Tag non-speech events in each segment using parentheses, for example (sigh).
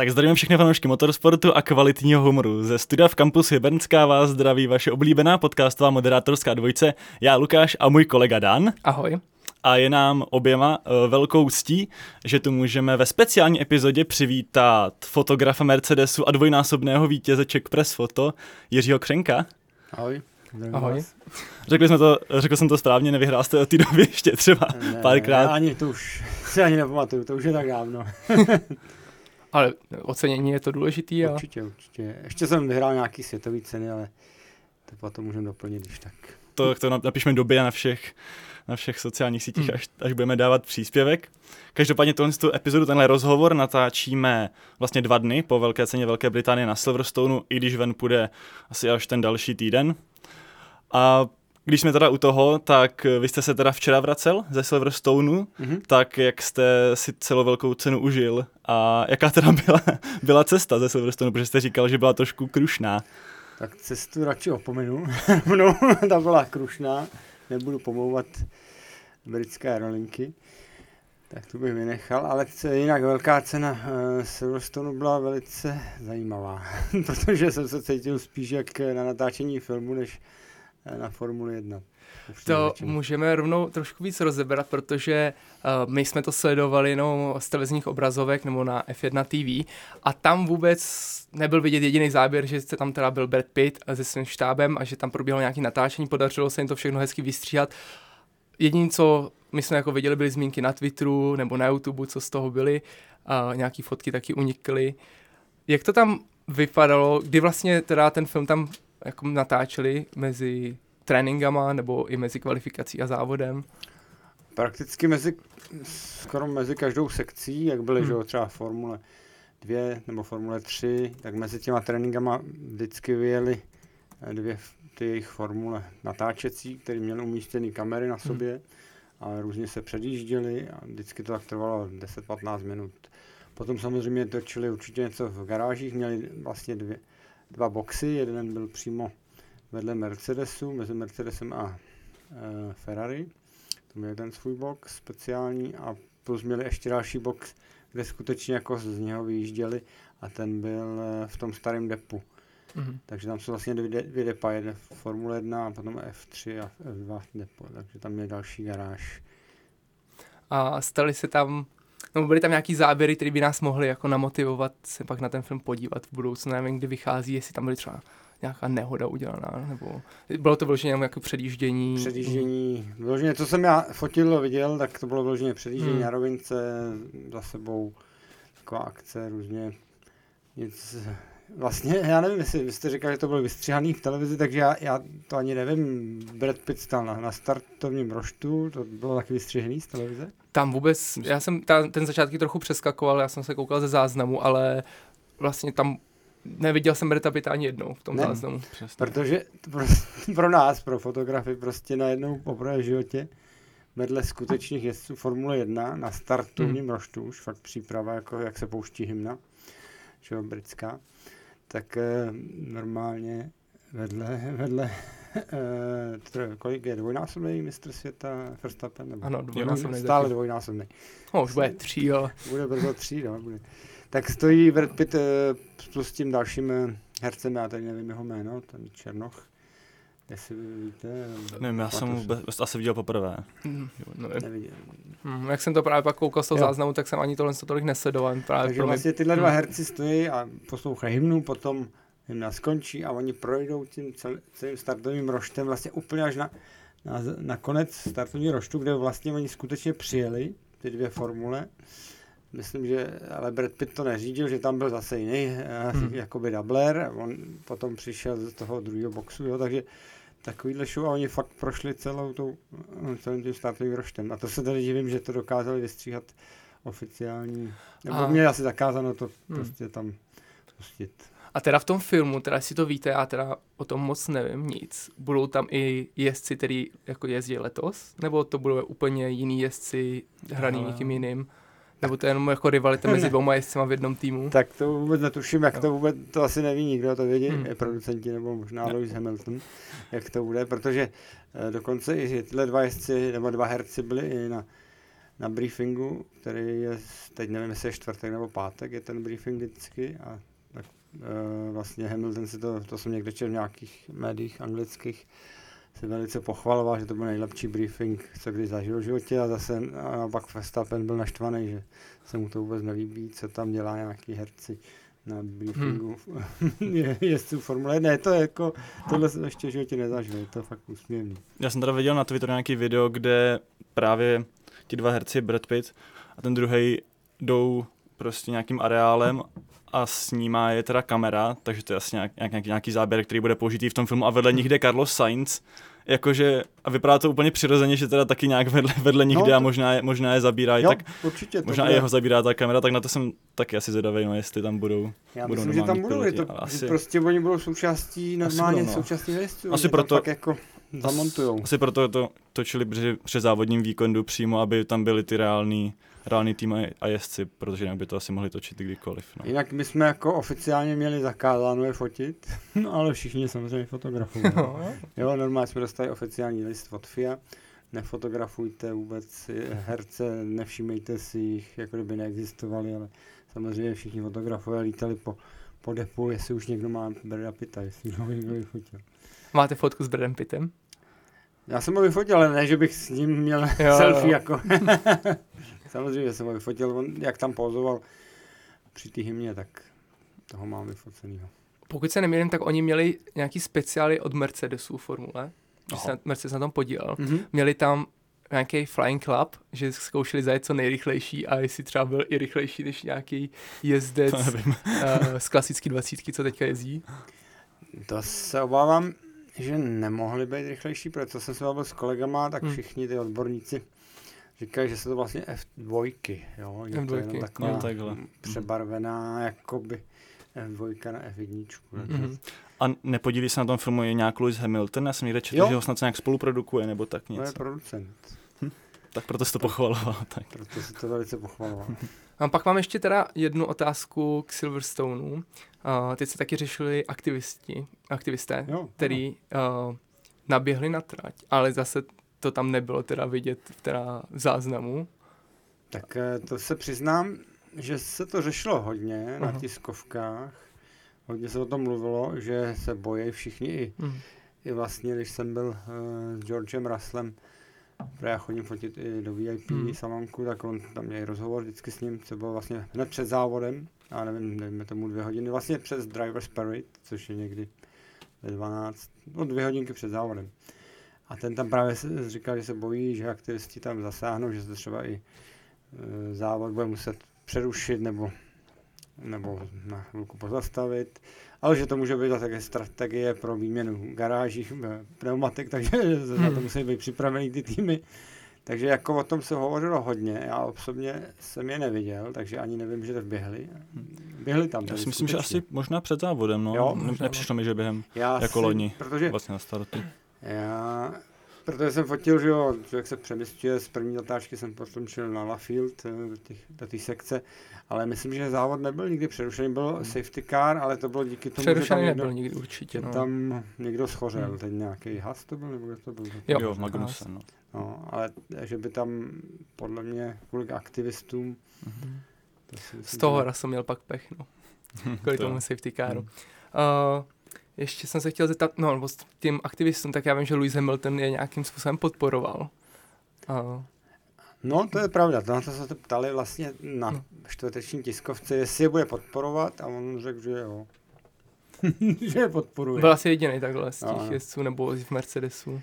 Tak zdravím všechny fanoušky motorsportu a kvalitního humoru. Ze studia v kampus Hybernská vás zdraví vaše oblíbená podcastová moderátorská dvojce, já Lukáš a můj kolega Dan. Ahoj. A je nám oběma uh, velkou ctí, že tu můžeme ve speciální epizodě přivítat fotografa Mercedesu a dvojnásobného vítěze Czech Press Foto Jiřího Křenka. Ahoj. Ahoj. Řekli jsme to, řekl jsem to správně, nevyhrál jste od té doby ještě třeba Ne, párkrát. Ne, ani to už si ani nepamatuju, to už je tak dávno. (laughs) Ale ocenění je to důležitý a Určitě, určitě. Ještě jsem vyhrál nějaký světový ceny, ale to potom můžeme doplnit, když tak. To, to napišme době na všech, na všech sociálních sítích, Hmm. až, až budeme dávat příspěvek. Každopádně tohle tu epizodu, tenhle rozhovor natáčíme vlastně dva dny po Velké ceně Velké Británie na Silverstoneu, i když ven půjde asi až ten další týden. A když jsme teda u toho, tak vy jste se teda včera vracel ze Silverstoneu, Mhm. tak jak jste si celou velkou cenu užil a jaká teda byla, byla cesta ze Silverstoneu, protože jste říkal, že byla trošku krušná. Tak cestu radši opomenu. (laughs) no, ta byla krušná, nebudu pomlouvat britské aerolinky. Tak to bych vynechal, ale jinak velká cena uh, Silverstonu byla velice zajímavá, (laughs) protože jsem se cítil spíš jak na natáčení filmu, než eh, na Formuli 1. Upřímně to můžeme rovnou trošku víc rozebrat, protože uh, my jsme to sledovali jenom z televizních obrazovek nebo na F1 TV a tam vůbec nebyl vidět jediný záběr, že se tam teda byl Brad Pitt se svým štábem a že tam probíhalo nějaké natáčení, podařilo se jim to všechno hezky vystříhat. Jediné, co my jsme jako viděli, byly zmínky na Twitteru nebo na YouTube, co z toho byly, a nějaký fotky taky unikly. Jak to tam vypadalo, kdy vlastně teda ten film tam jako natáčeli mezi tréninkama nebo i mezi kvalifikací a závodem? Prakticky mezi, skoro mezi každou sekcí, jak byly, Hmm. že jo, třeba Formule 2 nebo Formule 3, tak mezi těma tréninkama vždycky vyjeli eh, dvě ty jejich formule natáčecí, které měly umístěné kamery na sobě a různě se předjížděli a vždycky to tak trvalo 10-15 minut. Potom samozřejmě točili určitě něco v garážích, měli vlastně dvě, dva boxy, jeden byl přímo vedle Mercedesu, mezi Mercedesem a e, Ferrari. To měl ten svůj box speciální a plus měli ještě další box, kde skutečně jako z něho vyjížděli a ten byl eh, v tom starém depu. Mhm. Takže tam jsou vlastně dvě, dvě depa, jeden Formule 1 a potom F3 a F2 depo, takže tam je další garáž. A stali se tam, no byly tam nějaký záběry, které by nás mohly jako namotivovat se pak na ten film podívat v budoucnu, nevím, kdy vychází, jestli tam byly třeba nějaká nehoda udělaná, nebo bylo to vyloženě jenom jako předjíždění. Předjíždění, vyloženě, co jsem já fotil, viděl, tak to bylo vyloženě předjíždění Hmm. na rovince, za sebou taková akce, různě nic, vlastně, já nevím, jestli vy jste říkal, že to bylo vystřihaný v televizi, takže já, já to ani nevím, Brad Pitt stál na, na startovním roštu, to bylo taky vystřižený z televize? Tam vůbec, já jsem ta, ten začátky trochu přeskakoval, já jsem se koukal ze záznamu, ale vlastně tam neviděl jsem Breta Pitta ani jednou v tom Ne. záznamu. Přesně. Protože to pro, (laughs) pro nás, pro fotografy, prostě najednou poprvé v životě vedle skutečných jezdců Formule 1 na startovním hmm. roštu, už fakt příprava, jako jak se pouští hymna, že jo, britská, tak normálně vedle, vedle eh, to, kolik je dvojnásobný mistr světa Verstappen? Nebo? Ano, dvojnásobný Stále taky. dvojnásobný. No, už bude tři, ale Bude brzo tří, no, bude. Tak stojí Brad Pitt eh, plus tím dalším eh, hercem, já tady nevím jeho jméno, ten Černoch, jestli víte. Nevím, já jsem vůbec asi viděl poprvé. hm, no, si. Neviděl. hm, jak jsem to právě pak koukal z toho Jo. záznamu, tak jsem ani tohle to tolik nesledoval. Právě Takže pro mě, vlastně tyhle dva hm. herci stojí a poslouchají hymnu, potom hymna skončí a oni projdou tím cel, celým startovým roštem vlastně úplně až na, na, na konec startovního roštu, kde vlastně oni skutečně přijeli, ty dvě formule. Myslím, že ale Brad Pitt to neřídil, že tam byl zase jiný, hmm. Hmm. jakoby doubler, on potom přišel z toho druhého boxu, jo, takže takovýhle show a oni fakt prošli celou tou, celým tím startovým roštem. A to se tady divím, že to dokázali vystříhat oficiální, nebo A- měli asi zakázáno to Hmm. prostě tam pustit. A teda v tom filmu, teda si to víte, já teda o tom moc nevím nic. Budou tam i jezdci, který jako jezdí letos? Nebo to budou úplně jiný jezdci hraný Ale- někým jiným? Nebo to je jenom jako rivalita mezi Ne. dvouma jezdcema v jednom týmu? Tak to vůbec netuším, jak Jo. to vůbec, to asi neví nikdo, to vědí Hmm. producenti nebo možná Ne. Lewis Hamilton, jak to bude, protože eh, dokonce i tyhle dva jezdci nebo dva herci byli i na, na briefingu, který je, teď nevím, jestli je čtvrtek nebo pátek, je ten briefing vždycky a tak e, vlastně Hamilton si to, to jsem někde četl v nějakých médiích anglických, se velice pochvaloval, že to byl nejlepší briefing, co kdy zažil v životě a zase a pak Verstappen byl naštvaný, že se mu to vůbec nelíbí, co tam dělá nějaký herci na briefingu hmm. (laughs) je, jezdců Formule 1. To je jako, tohle jsem ještě v životě nezažil, je to fakt úsměvný. Já jsem teda viděl na Twitteru nějaký video, kde právě ti dva herci, Brad Pitt a ten druhý jdou prostě nějakým areálem a snímá je teda kamera, takže to je asi nějak, nějaký, nějaký záběr, který bude použitý v tom filmu a vedle nich jde Carlos Sainz, jakože a vypadá to úplně přirozeně, že teda taky nějak vedle, vedle nich no, jde a možná je, možná je zabírají, tak určitě, možná bude. jeho zabírá ta kamera, tak na to jsem taky asi zvedavý, no jestli tam budou Já budou myslím, že tam budou, je to, asi, prostě oni budou součástí normálně budou, no. součástí jezdců, asi proto, jako zamontujou. Asi proto to točili při, při závodním výkonu přímo, aby tam byly ty reální reálný tým a jezdci, protože jinak by to asi mohli točit kdykoliv. No. Jinak my jsme jako oficiálně měli zakázáno je fotit, (laughs) no ale všichni samozřejmě fotografují. No. jo, normálně jsme dostali oficiální list od FIA, nefotografujte vůbec herce, nevšímejte si jich, jako kdyby neexistovali, ale samozřejmě všichni fotografové lítali po, po depu, jestli už někdo má Brada Pitta, jestli ho někdo vyfotil. Máte fotku s Bradem Pittem? Já jsem ho vyfotil, ale ne, že bych s ním měl jo, (laughs) selfie jo. jako. (laughs) Samozřejmě jsem ho vyfotil, on, jak tam pozoval při té hymně, tak toho mám vyfocenýho. Pokud se nemýlím, tak oni měli nějaký speciály od Mercedesu formule, když se Mercedes na tom podílel. Mm-hmm. Měli tam nějaký flying club, že zkoušeli zajet co nejrychlejší a jestli třeba byl i rychlejší než nějaký jezdec (laughs) uh, z klasický dvacítky, co teďka jezdí. To se obávám, že nemohli být rychlejší, protože jsem se bavil s kolegama, tak hmm. všichni ty odborníci říkají, že se to vlastně F2, jo, že F2, to je jenom taková no, takhle. přebarvená jakoby F2 na F1. Mm-hmm. A nepodílí se na tom filmu je nějak Lewis Hamilton? Já jsem někde četl, že ho snad nějak spoluprodukuje nebo tak něco. To je producent. Hm. Tak proto si to pochvaloval. (laughs) Tak. Proto si to velice pochvaloval. A pak mám ještě teda jednu otázku k Silverstoneu. Uh, teď se taky řešili aktivisti, aktivisté, jo, který uh, naběhli na trať, ale zase to tam nebylo teda vidět v teda záznamu. Tak eh, to se přiznám, že se to řešilo hodně uh-huh. na tiskovkách. Hodně se o tom mluvilo, že se bojí všichni i, uh-huh. i vlastně, když jsem byl uh, s Georgem Russellem, já chodím fotit i do VIP uh-huh. salonku, tak on tam měl rozhovor vždycky s ním, co bylo vlastně hned před závodem, já nevím, nevím, tomu dvě hodiny, vlastně přes Driver's Parade, což je někdy ve 12, no dvě hodinky před závodem. A ten tam právě říkal, že se bojí, že aktivisti tam zasáhnou, že se třeba i e, závod bude muset přerušit nebo, nebo na chvilku pozastavit, ale že to může být také strategie pro výměnu garáží, e, pneumatik, takže (laughs) hmm. na to musí být připraveny ty týmy. Takže jako o tom se hovořilo hodně, já osobně jsem je neviděl, takže ani nevím, že to běhli. Běhli tam. Já si myslím, skutečně. že asi možná před závodem, no. Jo, Nepřišlo mi, že během já jako si, loni, protože vlastně na startu. Já, protože jsem fotil, že jo, člověk se přemysťuje, z první zatáčky jsem potom šel na Lafield, eh, do, těch, do té sekce, ale myslím, že závod nebyl nikdy přerušený, byl hmm. safety car, ale to bylo díky tomu, přerušený že tam někdo, nebyl nikdy určitě, no. tam někdo schořel, hmm. teď nějaký has to byl, nebo kdo to byl? Jo, jo Magnussen, no. no. ale že by tam podle mě kvůli aktivistům mm-hmm. Z toho že... jsem měl pak pech, no. (laughs) Kvůli tomu safety caru. Hmm. Uh, ještě jsem se chtěl zeptat, no, nebo s tím aktivistům, tak já vím, že Louis Hamilton je nějakým způsobem podporoval. Uh. No, to je pravda. Na to se to ptali vlastně na no. čtvrteční tiskovce, jestli je bude podporovat a on řekl, že jo. (laughs) že je podporuje. Byl asi jediný takhle z těch no, jezdců nebo v Mercedesu.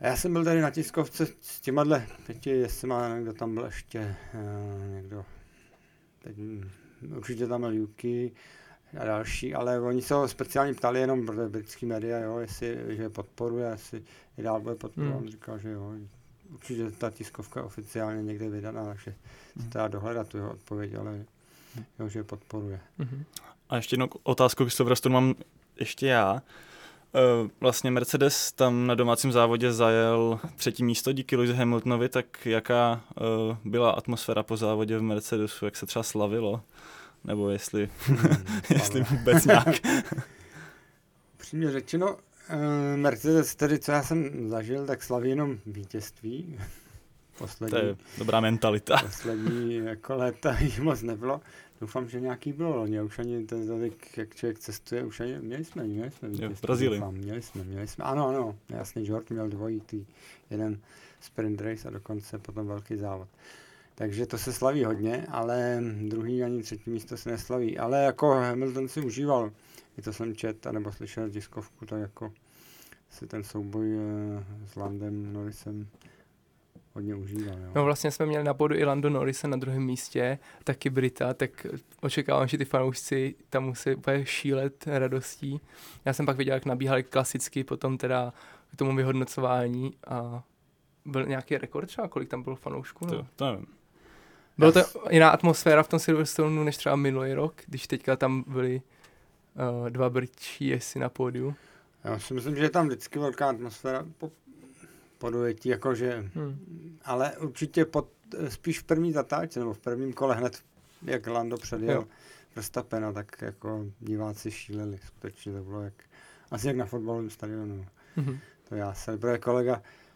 Já jsem byl tady na tiskovce s těma pěti jestli má někdo tam byl ještě, uh, někdo, teď, určitě tam byl Yuki, a další, ale oni se ho speciálně ptali jenom pro britský média, jo, jestli že podporuje, jestli je dál bude podporovat. Hmm. On říkal, že jo, určitě ta tiskovka oficiálně někde vydaná, takže hmm. se dá dohledat tu jeho odpověď, ale jo, že podporuje. Hmm. A ještě jednu otázku k Silverstone mám ještě já. E, vlastně Mercedes tam na domácím závodě zajel třetí místo díky Lewis Hamiltonovi, tak jaká e, byla atmosféra po závodě v Mercedesu, jak se třeba slavilo? Nebo jestli, hmm, jestli vůbec nějak. (laughs) Přímě řečeno, uh, Mercedes, tedy co já jsem zažil, tak slaví jenom vítězství. (laughs) poslední, to je dobrá mentalita. (laughs) Poslední jako léta jich moc nebylo. Doufám, že nějaký bylo loni, už ani ten tolik, jak člověk cestuje, už ani, měli jsme, měli jsme. Jo, v Brazílii. Měli jsme, měli jsme, ano, ano, jasný, George měl dvojitý, jeden sprint race a dokonce potom velký závod. Takže to se slaví hodně, ale druhý ani třetí místo se neslaví. Ale jako Hamilton si užíval, i to jsem čet, nebo slyšel tiskovku, tak jako si ten souboj eh, s Landem Norrisem hodně užíval. Jo. No vlastně jsme měli na bodu i Lando Norrise na druhém místě, taky Brita, tak očekávám, že ty fanoušci tam musí úplně šílet radostí. Já jsem pak viděl, jak nabíhali klasicky potom teda k tomu vyhodnocování a byl nějaký rekord třeba, kolik tam bylo fanoušků? No? To, to nevím. Byla to jiná atmosféra v tom Silverstoneu než třeba minulý rok, když teďka tam byli uh, dva brčí jestli na pódiu. Já si myslím, že je tam vždycky velká atmosféra po, po dojetí, jakože, hmm. ale určitě pod, spíš v první zatáčce, nebo v prvním kole hned, jak Lando předjel Verstappena, tak jako diváci šíleli, skutečně to bylo jak, asi jak na fotbalovém stadionu. Hmm. To já se, protože kolega, eh,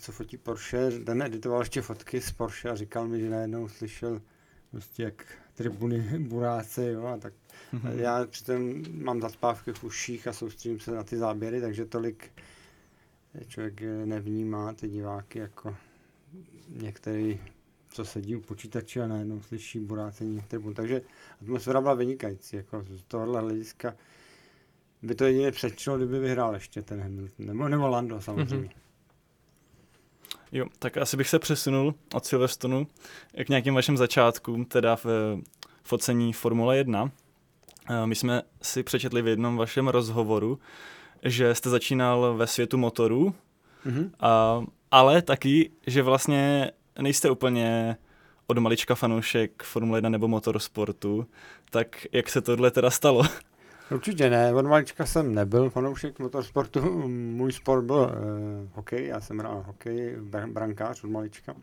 co fotí Porsche, ten editoval ještě fotky z Porsche a říkal mi, že najednou slyšel prostě jak tribuny (laughs) buráce, jo, a tak mm-hmm. já přitom mám zaspávky v uších a soustředím se na ty záběry, takže tolik člověk nevnímá ty diváky jako některý, co sedí u počítače a najednou slyší burácení tribun. Takže atmosféra byla vynikající, jako z tohohle hlediska by to jedině přečilo, kdyby vyhrál ještě ten Hamilton, nebo, nebo Lando samozřejmě. Mm-hmm. Jo, tak asi bych se přesunul od Silverstonu k nějakým vašim začátkům, teda v focení Formule 1. My jsme si přečetli v jednom vašem rozhovoru, že jste začínal ve světu motorů, mm-hmm. a, ale taky, že vlastně nejste úplně od malička fanoušek Formule 1 nebo motorsportu, tak jak se tohle teda stalo? Určitě ne, od malička jsem nebyl fanoušek motorsportu, (laughs) můj sport byl uh, hokej, já jsem hrál hokej, brankář od malička.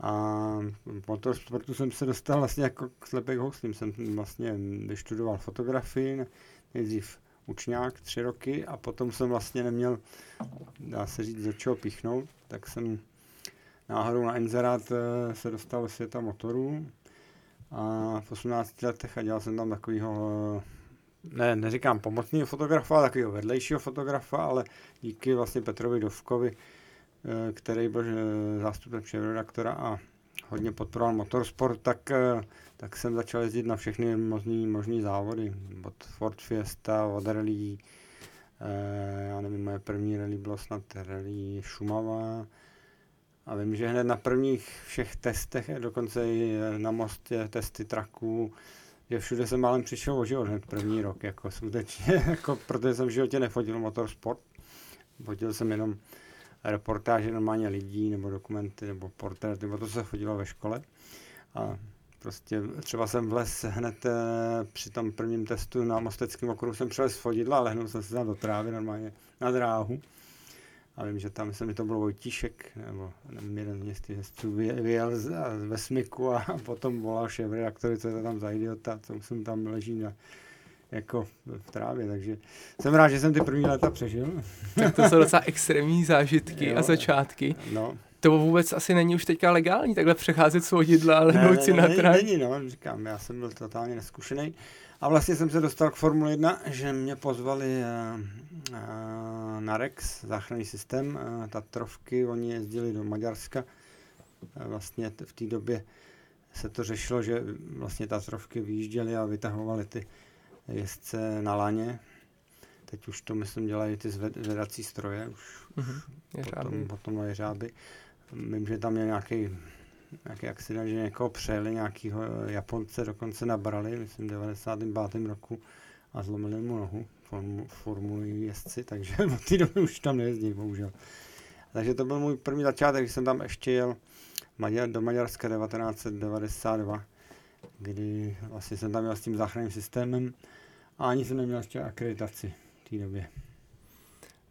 A motorsportu jsem se dostal vlastně jako k slepek houslím, jsem vlastně vyštudoval fotografii, nejdřív učňák tři roky a potom jsem vlastně neměl, dá se říct, do čeho píchnout, tak jsem náhodou na inzerát eh, se dostal do světa motorů. A v 18 letech a dělal jsem tam takovýho ne, neříkám pomocného fotografa, ale takového vedlejšího fotografa, ale díky vlastně Petrovi Dovkovi, eh, který byl eh, zástupem šéfredaktora a hodně podporoval motorsport, tak, eh, tak jsem začal jezdit na všechny možný, možný závody. Od Ford Fiesta, od rally, já nevím, moje první rally bylo snad rally Šumava, a vím, že hned na prvních všech testech, dokonce i na mostě testy traků, že všude jsem málem přišel o život hned první rok, jako skutečně, (laughs) jako, protože jsem v životě nefotil motorsport. Fotil jsem jenom reportáže normálně lidí, nebo dokumenty, nebo portréty, nebo to se fotilo ve škole. A prostě třeba jsem vlez hned e, při tom prvním testu na Mosteckém okruhu, jsem přelez fotidla a lehnul jsem se tam do trávy normálně na dráhu a vím, že tam, myslím, že to byl Vojtíšek, nebo nevím, jeden z městí hezců, vyjel z, ve smyku a (laughs) potom volal šéf redaktory, co je to tam za idiota, co jsem tam leží na, jako v trávě, takže jsem rád, že jsem ty první léta přežil. Tak to jsou (laughs) docela extrémní zážitky jo, a začátky. No. To vůbec asi není už teďka legální, takhle přecházet svodidla, ale ne, ne, si na trať. Není, no, říkám, já jsem byl totálně neskušený. A vlastně jsem se dostal k Formule 1, že mě pozvali uh, uh, na Rex, záchranný systém, uh, Tatrovky, oni jezdili do Maďarska. Vlastně v té době se to řešilo, že vlastně Tatrovky vyjížděly a vytahovali ty jezdce na laně. Teď už to, myslím, dělají ty zvedací stroje, už, uh-huh. potom, potom jeřáby. Vím, že tam je nějaký nějaký accident, že někoho přejeli, nějakýho Japonce dokonce nabrali, myslím, v 95. roku a zlomili mu nohu formu, formuli jezdci, takže (laughs) od té doby už tam nejezdí, bohužel. Takže to byl můj první začátek, když jsem tam ještě jel do Maďarska 1992, kdy vlastně jsem tam jel s tím záchranným systémem a ani jsem neměl ještě akreditaci v té době.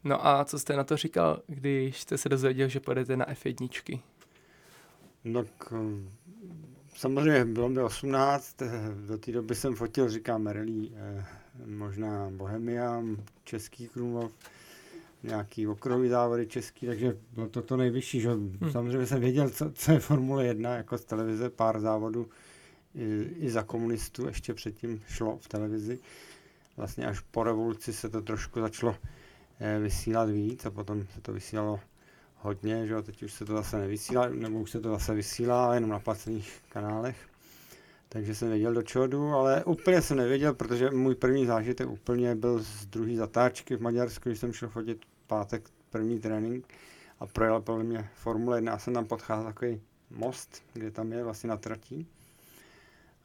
No a co jste na to říkal, když jste se dozvěděl, že pojedete na F1? No, k, samozřejmě bylo mi 18, do té doby jsem fotil, říkám, rally, eh, možná Bohemia, Český Krumlov, nějaký okruhový závody český, takže bylo to to nejvyšší. Že? Hmm. Samozřejmě jsem věděl, co, co je Formule 1, jako z televize, pár závodů i, i za komunistů ještě předtím šlo v televizi. Vlastně až po revoluci se to trošku začalo eh, vysílat víc a potom se to vysílalo hodně, že jo, teď už se to zase nevysílá, nebo už se to zase vysílá, ale jenom na placených kanálech. Takže jsem věděl, do čeho jdu, ale úplně jsem nevěděl, protože můj první zážitek úplně byl z druhé zatáčky v Maďarsku, když jsem šel fotit pátek první trénink a projela podle mě Formule 1 a jsem tam podcházel takový most, kde tam je vlastně na tratí.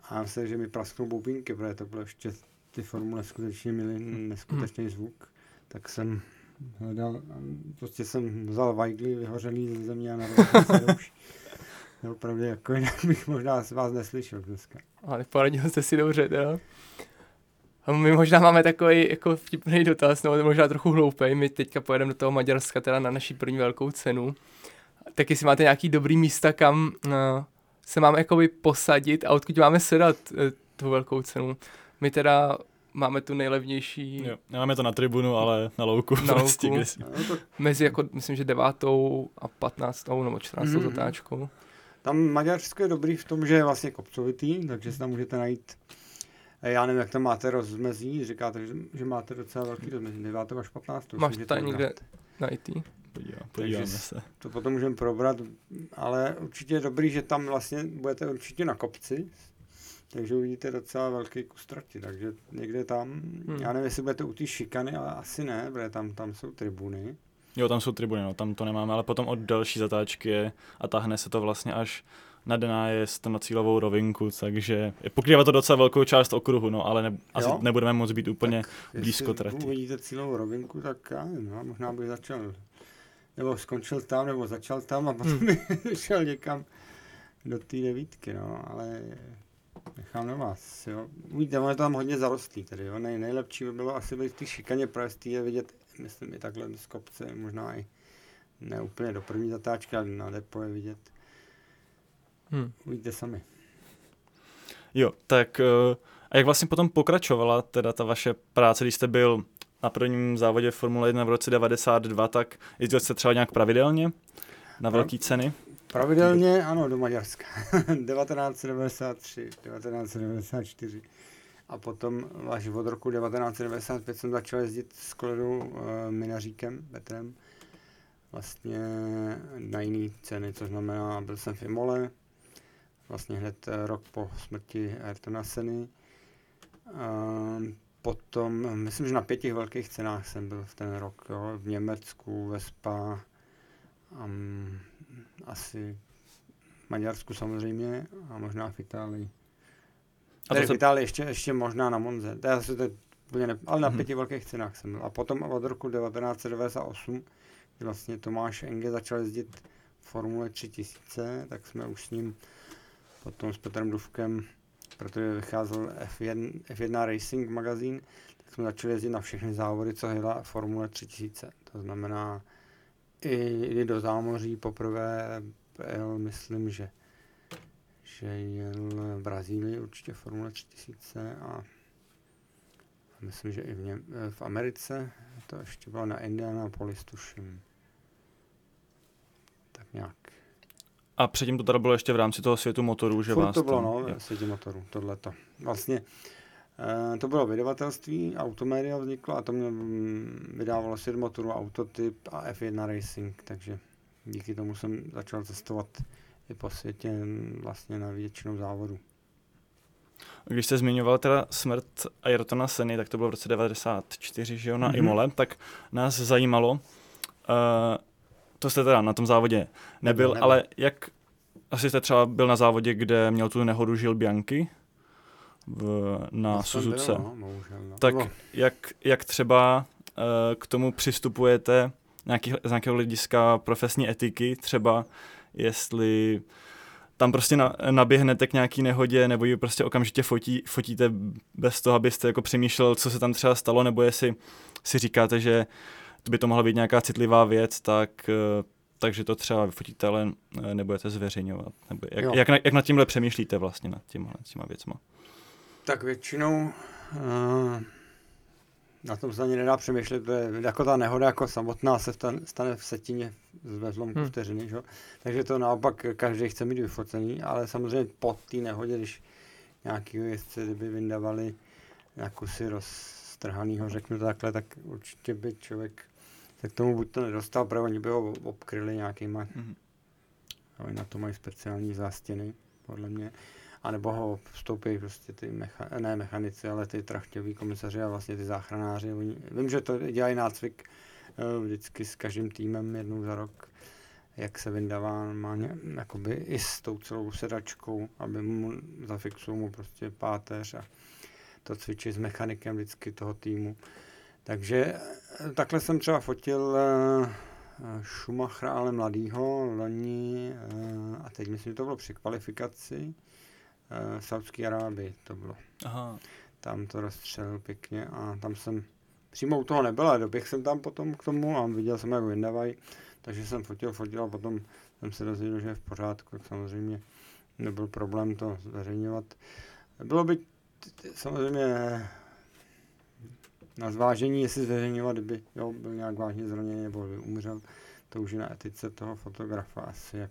A myslím, že mi prasknou bubínky, protože to bylo ještě, ty formule skutečně měly neskutečný zvuk. Tak jsem hledal, prostě jsem vzal vajgly vyhořený ze země a narodil se už. (laughs) Opravdu jako jinak bych možná z vás neslyšel dneska. Ale poradil jste si dobře, jo? A my možná máme takový jako vtipný dotaz, nebo možná trochu hloupý. My teďka pojedeme do toho Maďarska, teda na naší první velkou cenu. Tak jestli máte nějaký dobrý místa, kam uh, se máme jakoby posadit a odkud máme sedat uh, tu velkou cenu. My teda máme tu nejlevnější. Jo, nemáme to na tribunu, ale na louku. Na (laughs) prostě, louku. No, Mezi jako, myslím, že devátou a patnáctou nebo čtrnáctou mm-hmm. zatáčkou. Tam Maďarsko je dobrý v tom, že je vlastně kopcovitý, takže si tam můžete najít eh, já nevím, jak tam máte rozmezí, říkáte, že, že máte docela velký rozmezí, 9 až 15. Máš to někde najít? podíváme se. To potom můžeme probrat, ale určitě je dobrý, že tam vlastně budete určitě na kopci, takže uvidíte docela velký kus trati, takže někde tam, hmm. já nevím, jestli budete u té šikany, ale asi ne, protože tam, tam jsou tribuny. Jo, tam jsou tribuny, no, tam to nemáme, ale potom od další zatáčky je a tahne se to vlastně až na nájezd na cílovou rovinku, takže pokrývá to docela velkou část okruhu, no, ale ne, asi nebudeme moc být úplně tak blízko trati. uvidíte cílovou rovinku, tak já nevím, no, možná bych začal, nebo skončil tam, nebo začal tam a potom hmm. (laughs) šel někam do té devítky, no, ale nechám na vás, jo. Uvidíte, ono je tam hodně zarostlý tady, jo. Nej, nejlepší by bylo asi být v té šikaně prostý je vidět, myslím i takhle z kopce, možná i ne úplně do první zatáčky, ale na depo je vidět. Hmm. Uvidíte sami. Jo, tak eh, a jak vlastně potom pokračovala teda ta vaše práce, když jste byl na prvním závodě Formule 1 v roce 92, tak jezdil jste třeba nějak pravidelně na velké ceny? Pravidelně, ano, do Maďarska. (laughs) 1993, 1994. A potom až od roku 1995 jsem začal jezdit s kolegou uh, Minaříkem, Petrem, vlastně na jiný ceny, což znamená, byl jsem v Imole, vlastně hned eh, rok po smrti Ayrtona Seny. Uh, potom, myslím, že na pěti velkých cenách jsem byl v ten rok, jo, v Německu, ve Spa, um, asi v Maďarsku samozřejmě a možná v Itálii. A to se... v Itálii ještě, ještě možná na Monze. To je asi to úplně ne... Ale na mm-hmm. pěti velkých cenách jsem byl. A potom od roku 1998, kdy vlastně Tomáš Enge začal jezdit Formule 3000, tak jsme už s ním potom s Petrem Duvkem, protože vycházel F1, F1 Racing magazín, tak jsme začali jezdit na všechny závody, co jela Formule 3000. To znamená i, i do zámoří poprvé jel, myslím, že, že jel v Brazílii určitě Formule 3000 a, myslím, že i v, Něm, v Americe, to ještě bylo na Indianapolis, tuším. Tak nějak. A předtím to teda bylo ještě v rámci toho světu motorů, že Furt vás to bylo, tam, no, v světě motorů, tohleto. Vlastně to bylo vydavatelství, Automedia vzniklo a to mě mm, vydávalo svět motoru, autotyp a F1 Racing, takže díky tomu jsem začal cestovat i po světě vlastně na většinou závodu. Když jste zmiňoval teda smrt Ayrtona Seny, tak to bylo v roce 94, že jo, na mm-hmm. Imole, tak nás zajímalo, uh, to jste teda na tom závodě nebyl, nebyl, nebyl. ale jak, asi jste třeba byl na závodě, kde měl tu nehodu Žil Bianchi, v, na Suzuce. Bylo, no, bohužel, no. Tak jak, jak třeba uh, k tomu přistupujete nějaký, z nějakého hlediska profesní etiky, třeba jestli tam prostě na, naběhnete k nějaký nehodě, nebo ji prostě okamžitě fotí, fotíte bez toho, abyste jako přemýšlel, co se tam třeba stalo, nebo jestli si říkáte, že to by to mohla být nějaká citlivá věc, tak, uh, takže to třeba vyfotíte, ale uh, nebudete zveřejňovat. Nebo jak, jak, na, jak nad tímhle přemýšlíte vlastně nad těma, těma věcma? Tak většinou uh, Na tom se ani nedá přemýšlet, to je jako ta nehoda jako samotná se vtan, stane v setině ve zlomku hmm. vteřiny, že? takže to naopak každý chce mít vyfocený, ale samozřejmě po té nehodě, když nějaký jezdce kdyby vyndavali na kusy roztrhanýho, řeknu to takhle, tak určitě by člověk se k tomu buď to nedostal, protože oni by ho obkryli nějakýma, hmm. oni na to mají speciální zástěny, podle mě anebo ho vstoupí prostě ty mecha, ne mechanici, ale ty trachtěví komisaři a vlastně ty záchranáři. Oni, vím, že to dělají nácvik uh, vždycky s každým týmem jednou za rok, jak se vyndává normálně, jakoby i s tou celou sedačkou, aby mu zafixují mu prostě páteř a to cvičí s mechanikem vždycky toho týmu. Takže eh, takhle jsem třeba fotil uh, Schumachera, ale mladýho, loni, a teď myslím, že to bylo při kvalifikaci, uh, Saudské Arábii to bylo. Aha. Tam to rozstřelil pěkně a tam jsem přímo u toho nebyl, ale doběh jsem tam potom k tomu a viděl jsem, jak vyndávají, takže jsem fotil, fotil a potom jsem se dozvěděl, že je v pořádku, samozřejmě nebyl problém to zveřejňovat. Bylo by samozřejmě na zvážení, jestli zveřejňovat, kdyby jo, byl nějak vážně zraněný nebo by umřel, to už je na etice toho fotografa asi, jak,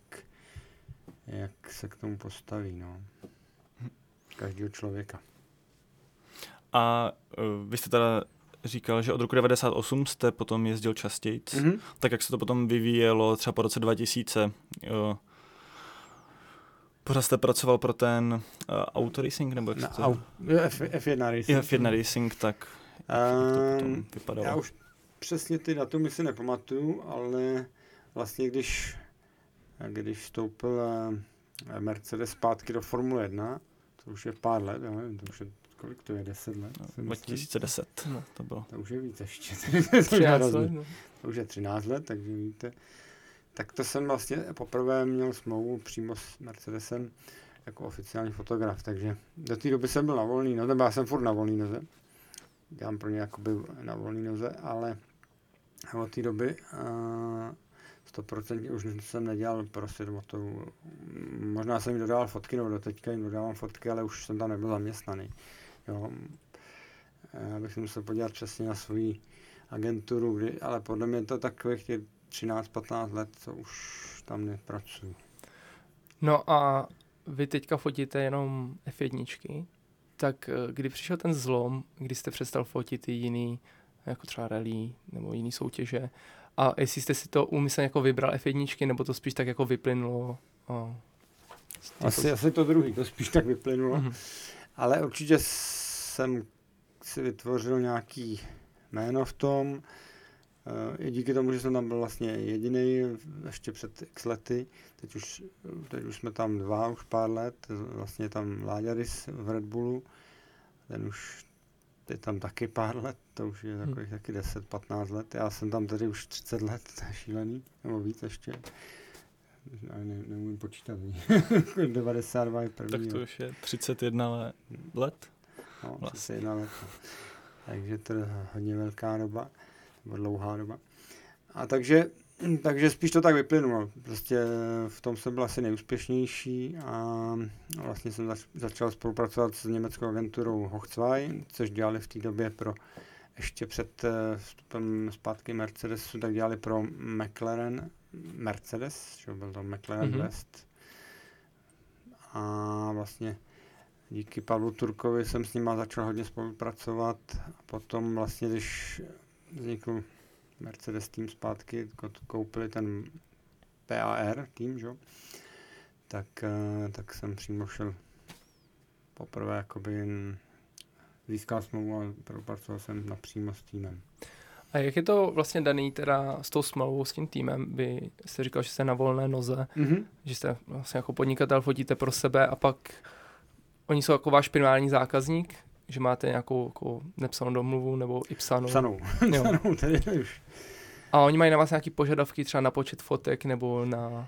jak se k tomu postaví. No každého člověka. A uh, vy jste teda říkal, že od roku 98 jste potom jezdil častěji. Mm-hmm. Tak jak se to potom vyvíjelo třeba po roce 2000? Jo. Pořád jste pracoval pro ten uh, Auto Racing, nebo jak no, to... F, F1 Racing. F1 Racing, tak jak, jak to potom vypadalo? Já už přesně ty datumy si nepamatuju, ale vlastně když, když vstoupil Mercedes zpátky do Formule 1, to už je pár let, já nevím, to už je, kolik to je, 10 let? No, 2010 no, to bylo. To už je víc ještě. (laughs) to, let, no. to už je 13 let, takže víte. Tak to jsem vlastně poprvé měl smlouvu přímo s Mercedesem jako oficiální fotograf, takže do té doby jsem byl na volný noze, já jsem furt na volný noze. Dělám pro ně jakoby na volný noze, ale od té doby uh, 100% už jsem nedělal prostě motoru. Možná jsem jim dodával fotky, nebo do teďka jim dodávám fotky, ale už jsem tam nebyl zaměstnaný. Jo. Já bych musel podívat přesně na svoji agenturu, kdy, ale podle mě to takových těch 13-15 let, co už tam nepracuju. No a vy teďka fotíte jenom F1, tak eh, kdy přišel ten zlom, kdy jste přestal fotit i jiný, jako třeba rally nebo jiný soutěže, a jestli jste si to úmyslně jako vybral F1, nebo to spíš tak jako vyplynulo? A... Asi, asi to druhý, to spíš tak vyplynulo. Mm-hmm. Ale určitě jsem si vytvořil nějaký jméno v tom. I díky tomu, že jsem tam byl vlastně jediný ještě před x lety. Teď už, teď už jsme tam dva, už pár let. Vlastně tam Láďa v Red Bullu. Ten už je tam taky pár let, to už je takových hmm. taky 10-15 let. Já jsem tam tady už 30 let, to je šílený, nebo víc ještě. Ne, ne, neumím počítat. 92 (laughs) je první. Tak to už je 31 let? No, vlastně. 31 let. No. Takže to je hodně velká doba, nebo dlouhá doba. A takže (clears throat) takže spíš to tak vyplynulo. Prostě v tom jsem byl asi nejúspěšnější a vlastně jsem zač- začal spolupracovat s německou agenturou Hochzwei, což dělali v té době pro ještě před eh, vstupem zpátky Mercedesu, tak dělali pro McLaren Mercedes, že byl to McLaren mm-hmm. West. A vlastně díky Pavlu Turkovi jsem s ním začal hodně spolupracovat a potom vlastně, když vznikl Mercedes tým zpátky, koupili ten PAR tým, že? Tak, eh, tak jsem přímo šel poprvé jakoby získal smlouvu a pracoval jsem napřímo s týmem. A jak je to vlastně daný teda s tou smlouvou, s tím týmem? Vy jste říkal, že jste na volné noze, mm-hmm. že jste vlastně jako podnikatel, fotíte pro sebe a pak oni jsou jako váš primární zákazník, že máte nějakou jako nepsanou domluvu nebo i psanou? Psanou, (laughs) psanou tedy už. A oni mají na vás nějaké požadavky třeba na počet fotek nebo na...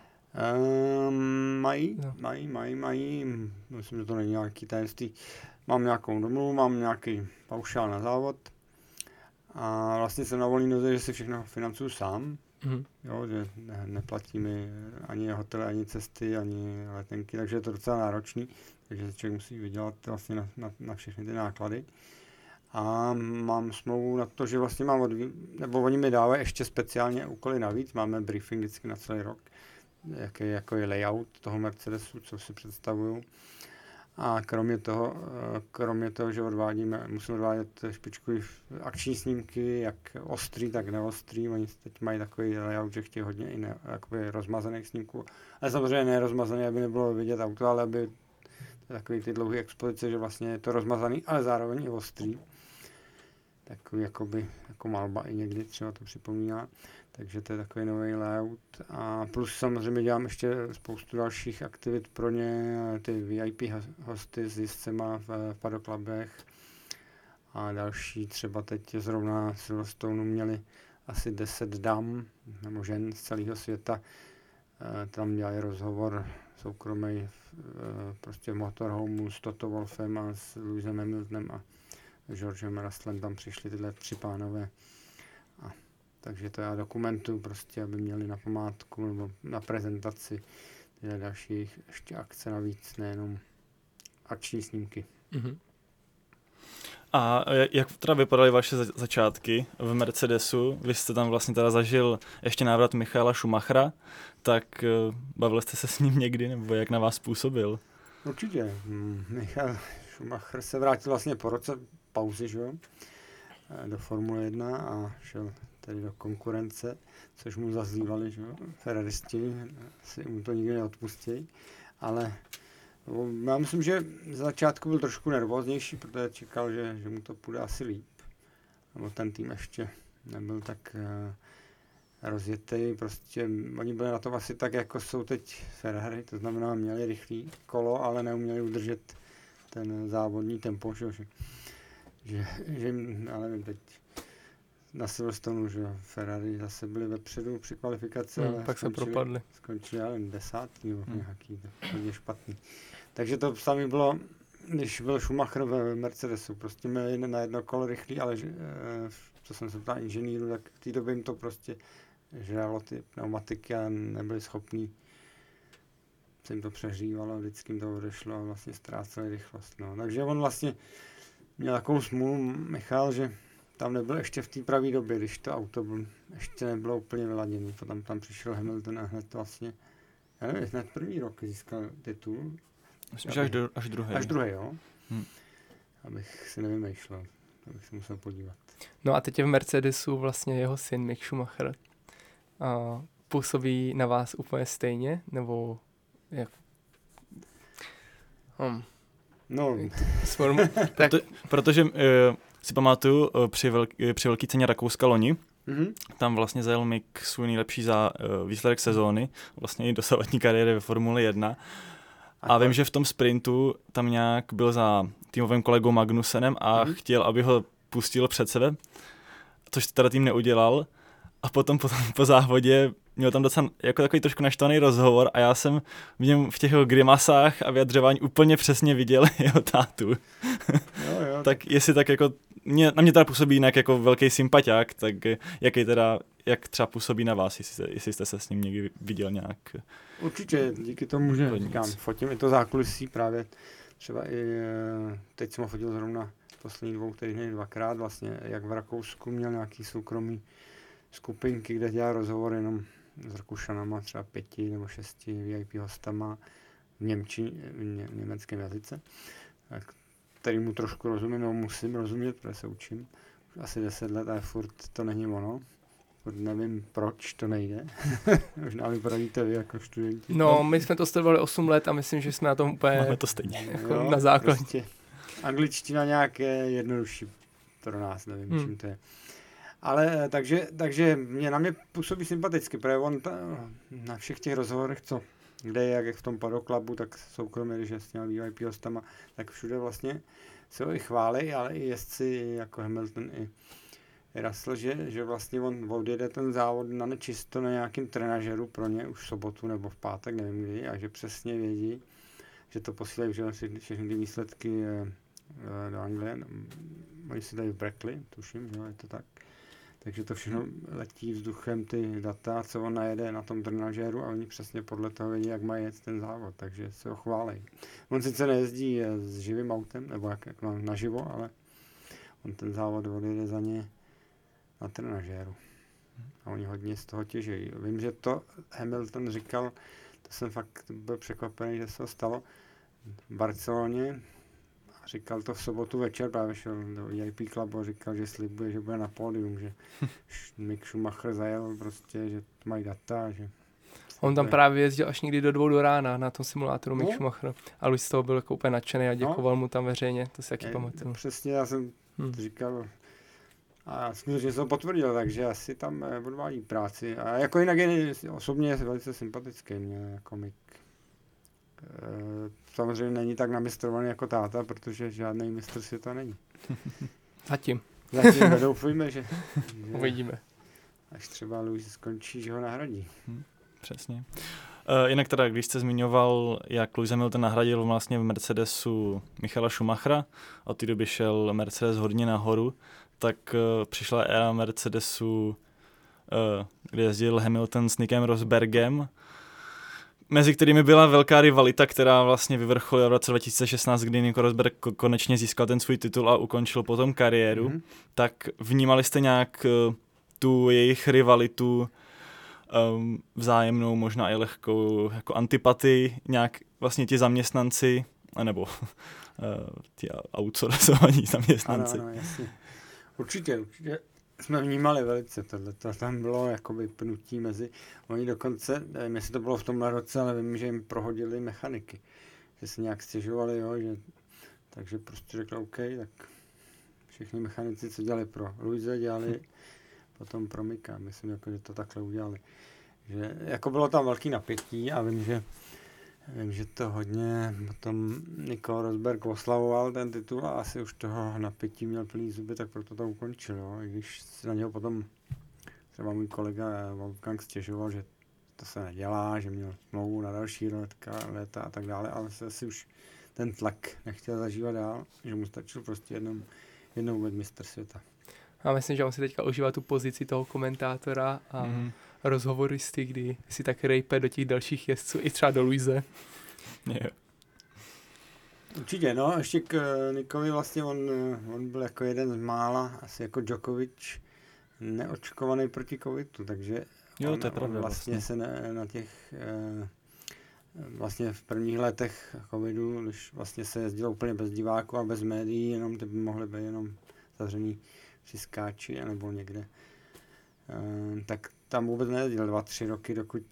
Um, mají, no. mají, mají, mají. Myslím, že to není nějaký tajemství. Mám nějakou domluvu, mám nějaký paušál na závod. A vlastně jsem na volný noze, že si všechno financuju sám. Mm-hmm. Jo, že ne, neplatí mi ani hotel, ani cesty, ani letenky, takže je to docela náročný. Takže člověk musí vydělat vlastně na, na, na všechny ty náklady. A mám smlouvu na to, že vlastně mám odví... nebo oni mi dávají ještě speciálně úkoly navíc, máme briefing vždycky na celý rok, jaký jako je layout toho Mercedesu, co si představuju. A kromě toho, eh, kromě toho, že odvádíme, musím odvádět špičkové akční snímky, jak ostrý, tak neostrý. Oni teď mají takový layout, že chtějí hodně i ne, rozmazaných snímků. Ale samozřejmě ne rozmazaný, aby nebylo vidět auto, ale aby takový ty dlouhé expozice, že vlastně je to rozmazaný, ale zároveň i ostrý. Takový jakoby, jako malba i někdy třeba to připomíná. Takže to je takový nový layout. A plus samozřejmě dělám ještě spoustu dalších aktivit pro ně, ty VIP hosty s jezdcema v padoklabech a další třeba teď zrovna Silverstone měli asi 10 dam nebo žen z celého světa. Eh, tam dělali rozhovor soukromý eh, prostě v motorhomeu s Toto Wolfem a s Louisem Hamiltonem a Georgem Rustlem tam přišli tyhle tři pánové takže to já dokumentuju prostě, aby měli na památku nebo na prezentaci tyhle další ještě akce navíc, nejenom akční snímky. Mm-hmm. A jak teda vypadaly vaše začátky v Mercedesu? Vy jste tam vlastně teda zažil ještě návrat Michaela Schumachera, tak eh, bavili jste se s ním někdy, nebo jak na vás působil? Určitě. Hmm, Michal Schumacher se vrátil vlastně po roce pauzy, že jo, eh, do Formule 1 a šel tedy do konkurence, což mu zazlívali, že Ferraristi si mu to nikdy neodpustí, ale já myslím, že z začátku byl trošku nervóznější, protože čekal, že, že mu to půjde asi líp. Nebo ten tým ještě nebyl tak uh, rozjetý, prostě oni byli na tom asi tak, jako jsou teď Ferrari, to znamená, měli rychlý kolo, ale neuměli udržet ten závodní tempo, že, že, že ale nevím, teď na Silverstone, že Ferrari zase byli vepředu při kvalifikaci, hmm, ale pak skončili, se propadli. Skončili, ale desátý nebo hmm. nějaký, hodně špatný. Takže to sami bylo, když byl Schumacher ve Mercedesu, prostě měli na jedno kolo rychlý, ale eh, co jsem se ptal inženýru, tak v té době jim to prostě žralo ty pneumatiky a nebyli schopní se jim to přehřívalo, vždycky jim to odešlo a vlastně ztráceli rychlost. No. Takže on vlastně měl takovou smůlu, Michal, že tam nebyl ještě v té pravé době, když to auto byl, ještě nebylo úplně vyladěné. Potom tam přišel Hamilton a hned vlastně, já nevím, hned první rok získal titul. Myslím, že až, do, až druhý. Až druhý, jo. Hmm. Abych si nevymýšlel, abych se musel podívat. No a teď je v Mercedesu vlastně jeho syn Mick Schumacher. A působí na vás úplně stejně, nebo jak? Hmm. No, (laughs) (laughs) tak. Proto, protože uh, si pamatuju uh, při, velk, při velký ceně Rakouska loni, Mm-hmm. Tam vlastně zajel Mick svůj nejlepší za, uh, výsledek sezóny, vlastně i dosavadní kariéry ve Formule 1. A, vím, že v tom sprintu tam nějak byl za týmovým kolegou Magnusenem a mm-hmm. chtěl, aby ho pustil před sebe, což teda tým neudělal. A potom po, po závodě měl tam docela jako takový trošku naštvaný rozhovor a já jsem v něm v těch grimasách a vyjadřování úplně přesně viděl (laughs) jeho tátu. Jo, jo. (laughs) tak jestli tak jako, mě, na mě teda působí jinak jako velký sympatiák, tak jaký teda, jak třeba působí na vás, jestli, jestli jste se s ním někdy viděl nějak. Určitě, díky tomu, že říkám, fotím i to zákulisí právě, třeba i eh, teď jsem ho fotil zrovna poslední dvou týdny dvakrát vlastně, jak v Rakousku měl nějaký soukromý skupinky, kde dělá rozhovor jenom s Rakušanama, třeba pěti nebo šesti VIP hostama v, Němči, v, ně, v německém jazyce, který mu trošku rozumím, nebo musím rozumět, protože se učím. Asi deset let, ale furt to není ono. Nevím, proč to nejde. (laughs) Možná mi poradíte vy jako studenti. No, my jsme to studovali 8 let a myslím, že jsme na tom úplně Máme to stejně. Jako jo, na základě. Prostě angličtina nějak je jednodušší pro nás, nevím, hmm. čím to je. Ale takže, takže mě na mě působí sympaticky, protože on ta, na všech těch rozhovorech, co kde je, jak v tom padoklabu, tak soukromě, když je s těmi VIP hostama, tak všude vlastně se ho i chválí, ale i jezdci jako Hamilton i Russell, že, že vlastně on odjede ten závod na nečisto na nějakým trenažeru pro ně už v sobotu nebo v pátek, nevím kdy, a že přesně vědí, že to posílají že všechny ty výsledky eh, eh, do Anglie. Oni si dají v Brackley, tuším, že je to tak takže to všechno letí vzduchem, ty data, co on najede na tom trenažéru a oni přesně podle toho vědí, jak mají jet ten závod, takže se ho chválej. On sice nejezdí s živým autem, nebo jak, jak naživo, ale on ten závod odjede za ně na trenažéru. A oni hodně z toho těží. Vím, že to Hamilton říkal, to jsem fakt byl překvapený, že se to stalo v Barceloně. A říkal to v sobotu večer, právě šel do VIP Club a říkal, že slibuje, že bude na pódium, že (laughs) Mick Schumacher zajel prostě, že mají data, že On tam právě jezdil až někdy do dvou do rána na tom simulátoru Mick No. Schumacher. A Luis z toho byl jako úplně nadšený a děkoval mu tam veřejně, to si taky pamatuju. Přesně, já jsem Hm. říkal, a skutečně jsem to potvrdil, takže asi tam eh, odvádí práci. A jako jinak je osobně je velice sympatický mě jako Mick. Eh, Samozřejmě není tak namistrovaný jako táta, protože žádný mistr světa není. (laughs) Zatím, Zatím (laughs) nedoufujme, že, že uvidíme. až třeba Louis skončí, že ho nahradí. Přesně. Uh, jinak teda, když jste zmiňoval, jak Lewis Hamilton nahradil vlastně v Mercedesu Michala Schumachera, od té doby šel Mercedes hodně nahoru, tak uh, přišla éra Mercedesu, uh, kde jezdil Hamilton s Nickem Rosbergem, mezi kterými byla velká rivalita, která vlastně vyvrcholila v roce 2016, kdy Nico Rosberg ko- konečně získal ten svůj titul a ukončil potom kariéru. Mhm. Tak vnímali jste nějak uh, tu jejich rivalitu um, vzájemnou, možná i lehkou jako antipatii, nějak vlastně ti zaměstnanci, anebo uh, (laughs) ti outsourcovaní Ano, zaměstnanci. ano, jasně. Určitě, určitě jsme vnímali velice tohle. To tam bylo jakoby pnutí mezi, oni dokonce, nevím, jestli to bylo v tomhle roce, ale vím, že jim prohodili mechaniky. Že se nějak stěžovali, jo, že, takže prostě řekl OK, tak všichni mechanici, co dělali pro Luise, dělali potom pro Mika. Myslím, jako, že to takhle udělali. Že, jako bylo tam velký napětí a vím, že Vím, že to hodně potom Nico Rosberg oslavoval ten titul a asi už toho napětí měl plný zuby, tak proto to ukončil. Jo. I když se na něho potom třeba můj kolega Wolfgang stěžoval, že to se nedělá, že měl smlouvu na další letka, léta a tak dále, ale se asi už ten tlak nechtěl zažívat dál, že mu stačil prostě jednou, jednou být mistr světa. A myslím, že on si teďka užívá tu pozici toho komentátora a mm. Mhm. rozhovoristy, kdy si tak rejpe do těch dalších jezdců, i třeba do Luise. Jo. Určitě, no, ještě k eh, Nikovi vlastně on, eh, on byl jako jeden z mála, asi jako Djokovic, neočkovaný proti covidu, takže Jo, on, to je pravda on vlastně, vlastně. se ne, na těch eh, vlastně v prvních letech covidu, když vlastně se jezdilo úplně bez diváků a bez médií, jenom ty by mohly být jenom zavřený při skáči nebo někde, tak tam vůbec nejezdil dva, tři roky, dokud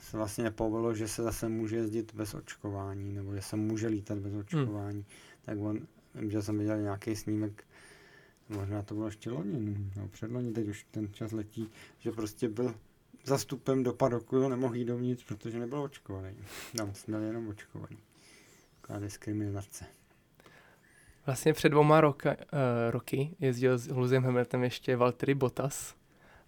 se vlastně nepovolilo, že se zase může jezdit bez očkování, nebo že se může lítat bez očkování. Hmm. Tak on, vím, že jsem viděl nějaký snímek, možná to bylo ještě loni, no předloni, teď už ten čas letí, že prostě byl zastupem do padoku, nemohl jít dovnitř, protože nebyl očkovaný. Tam jsme jenom očkovaní. Taková diskriminace. Vlastně před dvoma roka, uh, roky jezdil s Lewisem Hamiltonem ještě Valtteri Bottas.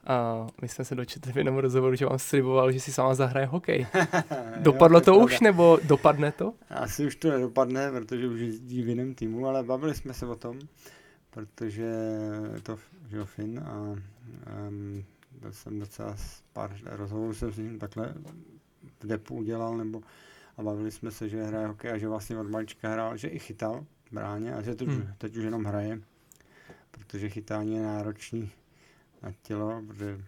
A my jsme se dočetli v jednom rozhovoru, že vám sliboval, že si sama zahraje hokej. (laughs) (laughs) Dopadlo Jo, to je už, nebo dopadne to? Asi už to nedopadne, protože už jezdí v jiném týmu, ale bavili jsme se o tom, protože je to že jo, Finn a um, byl jsem docela pár rozhovorů jsem s ním takhle v depu udělal, nebo a bavili jsme se, že hraje hokej a že vlastně od malička hrál, že i chytal bráně a že teď, Hmm. hmm. teď už jenom hraje, protože chytání je náročný na tělo, protože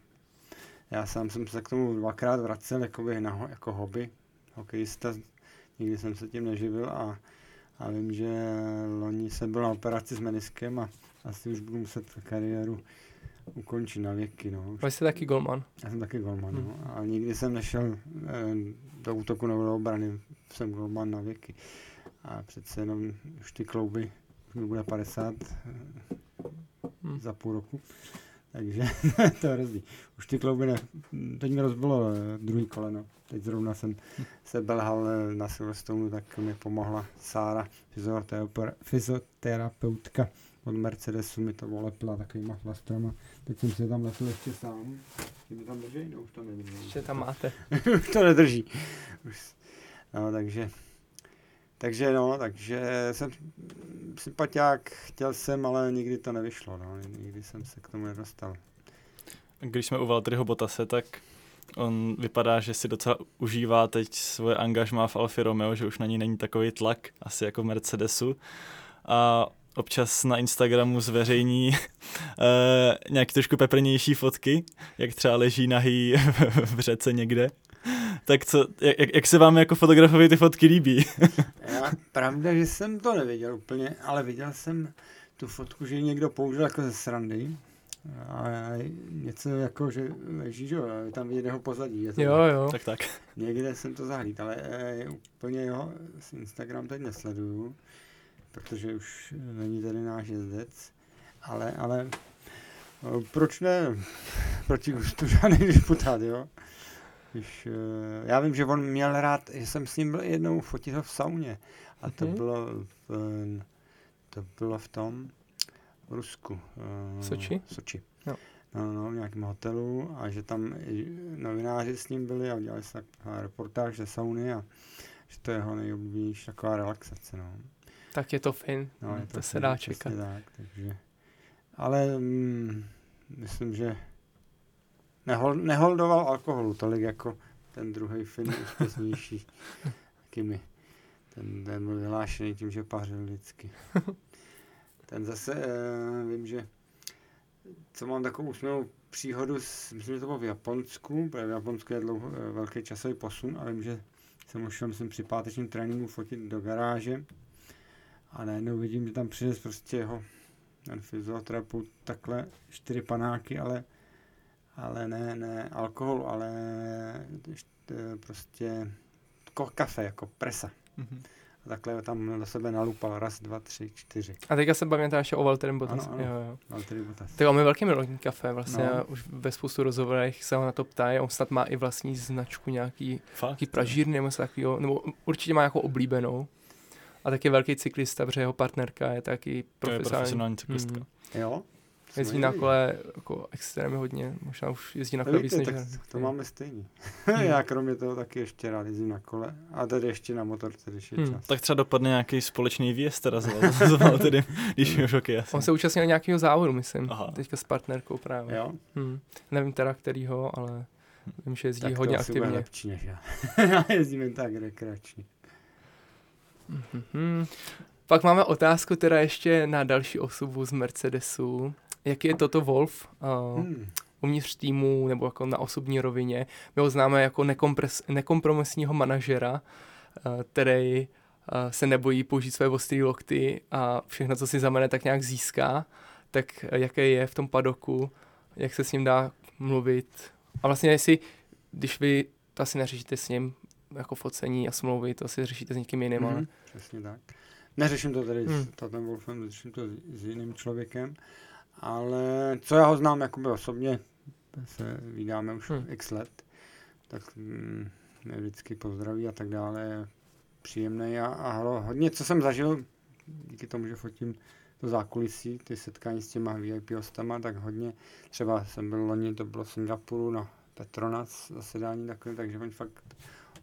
já sám jsem se k tomu dvakrát vracel jakoby na, jako hobby, hokejista, nikdy jsem se tím neživil a, a vím, že loni jsem byl na operaci s meniskem a asi už budu muset kariéru ukončit na věky. No. Vy jste taky golman. já jsem taky golman, Hmm. no. A nikdy jsem nešel eh, do útoku nebo do obrany. Jsem golman na věky. A přece jenom už ty klouby, už mi bude 50 eh, Hmm. za půl roku. Takže (laughs) to je rozdíl. Už ty klouby ne. Teď mi rozbilo eh, druhý koleno. Teď zrovna jsem se belhal eh, na Silverstone, tak mi pomohla Sára, fyzioterapeutka od Mercedesu, mi to olepila takovýma plastrama. Teď jsem si tam letěl ještě sám. Ty mi tam drží? No už to nedrží. Že tam máte. (laughs) už to nedrží. Už, no, takže, takže no, takže jsem sympatiák, chtěl jsem, ale nikdy to nevyšlo, no, nikdy jsem se k tomu nedostal. Když jsme u Valtteriho Bottase, tak on vypadá, že si docela užívá teď svoje angažmá v Alfa Romeo, že už na ní není takový tlak, asi jako v Mercedesu. A občas na Instagramu zveřejní uh, (laughs) nějaký trošku peprnější fotky, jak třeba leží nahý (laughs) v řece někde. Tak co, jak, jak se vám jako fotografovi ty fotky líbí? Já, pravda, že jsem to neviděl úplně, ale viděl jsem tu fotku, že ji někdo použil jako ze srandy. A něco jako, že leží, že jo, tam vidět jeho pozadí. Je to Jo, jo. tak tak. Někde jsem to zahlíd, ale e, úplně jo, s Instagram teď nesleduju, protože už není tady náš jezdec, ale, ale o, proč ne, proti gustu žádný (laughs) disputát, jo. Když, e, já vím, že on měl rád, že jsem s ním byl jednou fotit ho v sauně a to Mhm. bylo v, to bylo v tom Rusku. e, Soči? Soči. Jo. No, no, v nějakém hotelu a že tam novináři s ním byli a udělali se taková reportáž ze sauny a že to je jeho nejoblíbenější taková relaxace, no. Tak je to fin. no je to se přesně- dá přesně čekat. Tak, takže, ale mm, myslím, že nehol, neholdoval alkoholu tolik jako ten druhý fin úspěšnější. (laughs) Taky mi. Ten, ten byl vyhlášený tím, že pařil vždycky. (laughs) Ten zase, uh, vím, že co mám takovou úsměvnou příhodu, s, myslím, že to bylo v Japonsku, protože v Japonsku je dlouho, eh, velký časový posun a vím, že jsem už šel, myslím, při pátečním tréninku fotit do garáže a najednou vidím, že tam přines prostě jeho ten fyzioterapeut takhle čtyři panáky, ale, ale ne, ne alkohol, ale št- prostě kafe, jako presa. Mhm. A takhle tam do sebe nalupal raz, dva, tři, čtyři. A teďka se ještě o Walterem Bottas. Ano, ano. Jo, jo. Bottas. Tak on je velký milovník kafe, vlastně No. už ve spoustu rozhovorech se ho na to ptají, on snad má i vlastní značku nějaký, Fakt? nějaký pražírny nebo takového, nebo určitě má jako oblíbenou. A taky velký cyklista, protože jeho partnerka je taky To je profesionální. profesionální cyklistka. Mm. Jo? Jezdí na kole jako extrémně hodně, možná už jezdí na kole víc než tak to máme stejný. Hmm. (laughs) Já kromě toho taky ještě rád jezdím na kole. A tady ještě na motorce, když je Hmm. čas. Tak třeba dopadne nějaký společný výjezd teda s (laughs) Valtteri, když mi už hokej asi. On se účastnil nějakého závodu, myslím, Aha. teďka s partnerkou právě. Jo? Hmm. Nevím teda kterýho, ale vím, že jezdí Tak hodně to aktivně. lepší než já. (laughs) já jezdím jen tak rekreačně. Mhm. Pak máme otázku teda ještě na další osobu z Mercedesu. Jaký je toto Wolf uh, Hmm. uvnitř týmu nebo jako na osobní rovině? My ho známe jako nekompres- nekompromisního manažera, uh, který uh, se nebojí použít své ostré lokty a všechno, co si zamene, tak nějak získá. Tak uh, jaké je v tom padoku, jak se s ním dá mluvit? A vlastně jestli, když vy to asi neřešíte s ním jako focení a smlouvy, to asi řešíte s někým jiným, ale Mhm, Přesně tak. Neřeším to tady Hmm. s Tatem Wolfem, řeším to s, s jiným člověkem, ale co já ho znám jakoby osobně, se vydáme už Hmm. x let, tak mm, mě vždycky pozdraví a tak dále, je příjemný a, a hlo, hodně, co jsem zažil, díky tomu, že fotím to zákulisí, ty setkání s těma VIP hostama, tak hodně, třeba jsem byl loni, to bylo v Singapuru na Petronas zasedání takovým, takže oni fakt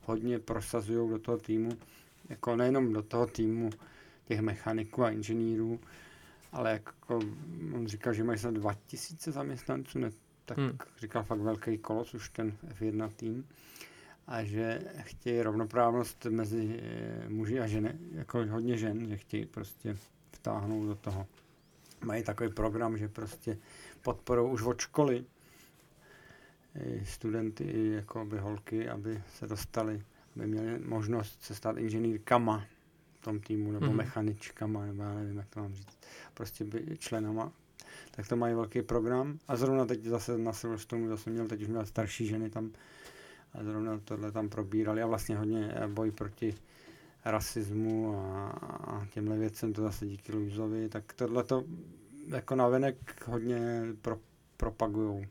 hodně prosazují do toho týmu, jako nejenom do toho týmu těch mechaniků a inženýrů, ale jako on říkal, že mají snad 2000 zaměstnanců, ne, tak Hmm. říkal fakt velký kolos už ten F1 tým a že chtějí rovnoprávnost mezi eh, muži a ženy, jako hodně žen, že chtějí prostě vtáhnout do toho. Mají takový program, že prostě podporou už od školy i studenty, i jako by holky, aby se dostali, aby měli možnost se stát inženýrkama tom týmu, nebo Mhm. mm. mechaničkama, nebo já nevím, jak to mám říct, prostě by členama. Tak to mají velký program a zrovna teď zase na Silverstone zase měl, teď už měl starší ženy tam a zrovna tohle tam probírali a vlastně hodně eh, boj proti rasismu a, a těmhle věcem, to zase díky Luizovi, tak tohle to jako navenek hodně pro, propagujou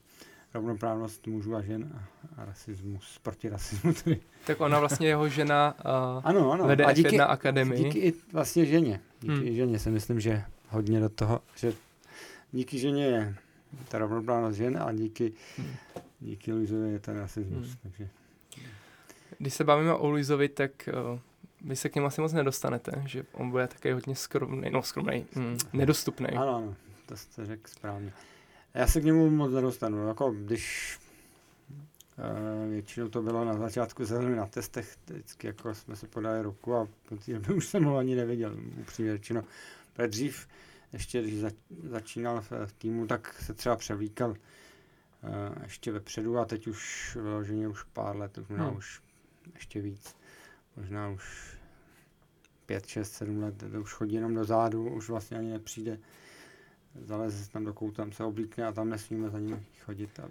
rovnoprávnost mužů a žen a, a rasismus, proti rasismu tedy. tak ona vlastně jeho žena uh, Ano, ano. vede a díky, F1 akademii. díky i vlastně ženě, díky Hmm. ženě si myslím, že hodně do toho, že díky ženě je ta rovnoprávnost žen a díky, Hmm. díky Luizovi je ten rasismus, Hmm. takže Když se bavíme o Luizovi, tak uh, vy se k němu asi moc nedostanete, že on bude taky hodně skromný, no skromný, mm, nedostupný. Ano, ano, to jste řekl správně. Já se k němu moc nedostanu, jako když e, většinou to bylo na začátku sezóny na testech, vždycky jako jsme si podali ruku a po té době (laughs) už jsem ho ani neviděl, upřímně řečeno. Protože dřív, ještě když zač, začínal v, v týmu, tak se třeba převlíkal uh, ještě vepředu a teď už vyloženě už pár let, možná hmm. už ještě víc, možná už pět, šest, sedm let, už chodí jenom do zádu, už vlastně ani nepřijde, zaleze tam do kouta, tam se oblíkne a tam nesmíme za ním chodit a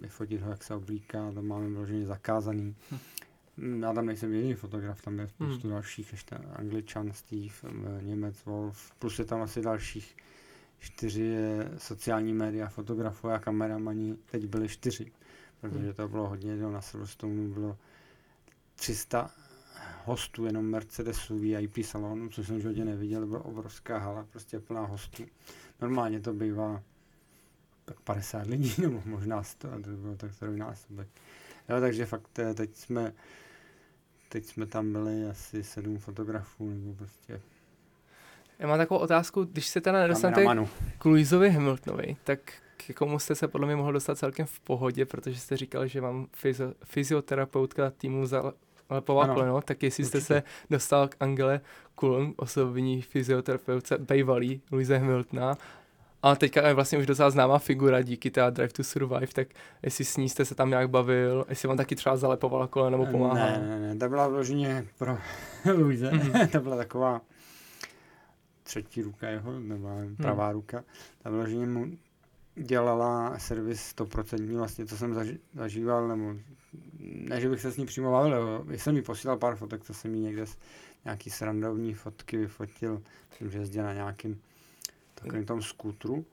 vyfotit ho, jak se oblíká, to máme vyloženě zakázaný. Hm. Já tam nejsem jediný fotograf, tam je spoustu hmm. dalších, ještě Angličan, Steve, Němec, Wolf, plus je tam asi dalších čtyři sociální média, fotografové a kameramani, teď byli čtyři, protože hmm. to bylo hodně, na Silverstone bylo 300 hostů, jenom Mercedesu, VIP salonu, což jsem životě neviděl, byla obrovská hala, prostě plná hostů. Normálně to bývá tak 50 lidí, (laughs) nebo možná 100, a to bylo tak trojnásobek. Jo, takže fakt eh, teď jsme, teď jsme tam byli asi sedm fotografů, nebo prostě já mám takovou otázku, když se teda nedostanete k Louisovi Hamiltonovi, tak k komu jste se podle mě mohl dostat celkem v pohodě, protože jste říkal, že vám fyzio, fyzioterapeutka týmu za, Lepová no, tak jestli určitě. jste se dostal k Angele Kulon, osobní fyzioterapeutce bývalý Louise Hamiltona, a teďka je vlastně už docela známá figura díky té Drive to Survive, tak jestli s ní jste se tam nějak bavil, jestli vám taky třeba zalepovala koleno nebo pomáhala. Ne, ne, ne, to byla vloženě pro (laughs) Louise, (laughs) mm-hmm. to byla taková třetí ruka jeho, nebo pravá hmm. ruka, ta vloženě mu dělala servis stoprocentní vlastně, co jsem zaži- zažíval, nebo ne, že bych se s ní přímo bavil, já jsem jí posílal pár fotek, co jsem jí někde z nějaký srandovní fotky vyfotil, že jezdil na nějakým takovým tom skútru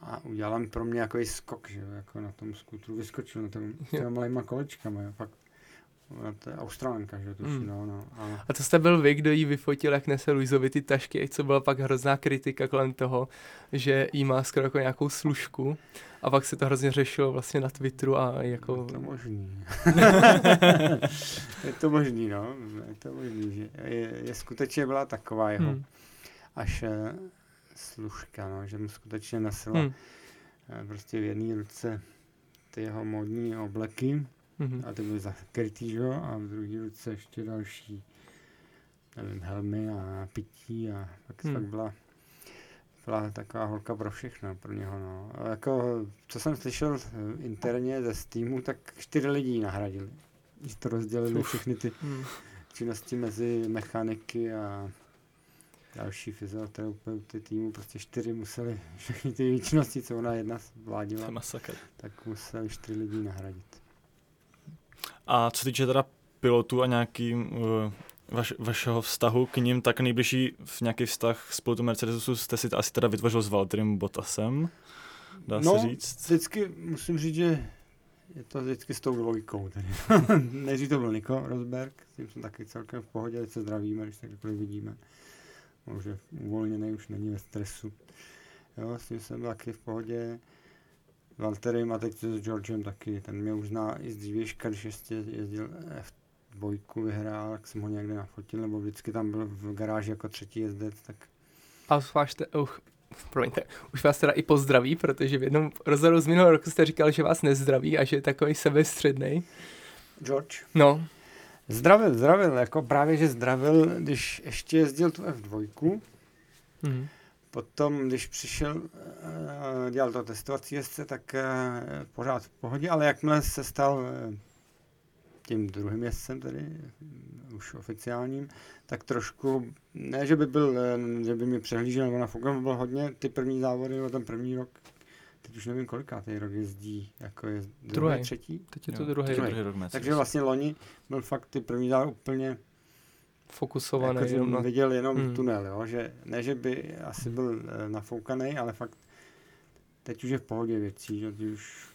a udělal pro mě jako skok, že jo, jako na tom skútru vyskočil na tom, těma malýma kolečkama, jo, fakt to je Australanka, že tuším, mm. no, no. Ale... A to jste byl vy, kdo jí vyfotil, jak nese Luizovi ty tašky, co byla pak hrozná kritika kolem toho, že jí má skoro jako nějakou služku a pak se to hrozně řešilo vlastně na Twitteru a jako... Je to možný. (laughs) je to možný, no. Je to možný, že je, je skutečně byla taková jeho hmm. až uh, služka, no, že mu skutečně nesla hmm. uh, prostě v jedné ruce ty jeho modní obleky mm-hmm. a ty byly zakrytý, že? a v druhé ruce ještě další nevím, helmy a pití a tak, mm. tak byla, byla taková holka pro všechno, pro něho. No. A jako, co jsem slyšel interně ze Steamu, tak čtyři lidi nahradili. Když to rozdělili Uf. všechny ty mm. činnosti mezi mechaniky a další fyzioterapeuty týmu, prostě čtyři museli všechny ty činnosti, co ona jedna vládila, tak museli čtyři lidi nahradit. A co týče teda pilotů a nějaký uh, vaš, vašeho vztahu k ním, tak nejbližší v nějaký vztah s pilotem Mercedesu jste si asi teda vytvořil s Valtterem Bottasem, dá no, se říct? vždycky musím říct, že je to vždycky s tou dvojkou. (laughs) Nejdřív to byl Nico Rosberg, s tím jsem taky celkem v pohodě, teď se zdravíme, když tak jakkoliv vidíme. Možná uvolněný, už není ve stresu. Jo, s tím jsem byl taky v pohodě. Valterem a teď s Georgem taky. Ten mě už zná i z dřívějška, když ještě jezdil f dvojku vyhrál, tak jsem ho někde nafotil, nebo vždycky tam byl v garáži jako třetí jezdec, tak... A už vás, te, uh, promiňte, už vás teda i pozdraví, protože v jednom rozhovoru z minulého roku jste říkal, že vás nezdraví a že je takový sebestředný. George? No. Zdravil, zdravil, jako právě, že zdravil, když ještě jezdil tu F2, mm. Potom, když přišel, eh, dělal to testovací jezdce, tak eh, pořád v pohodě, ale jakmile se stal eh, tím druhým jezdcem, tedy už oficiálním, tak trošku, ne, že by byl, že by mě přehlížel nebo nafoukal, byl hodně ty první závody, nebo ten první rok, teď už nevím kolikátý rok jezdí, jako je druhý, třetí? Teď je to druhý, druhý rok. Takže vlastně loni byl fakt ty první závody úplně fokusovaný. Jako, jenom na... viděl jenom hmm. tunel, jo? že ne, že by asi byl e, nafoukaný, ale fakt teď už je v pohodě věcí, že teď už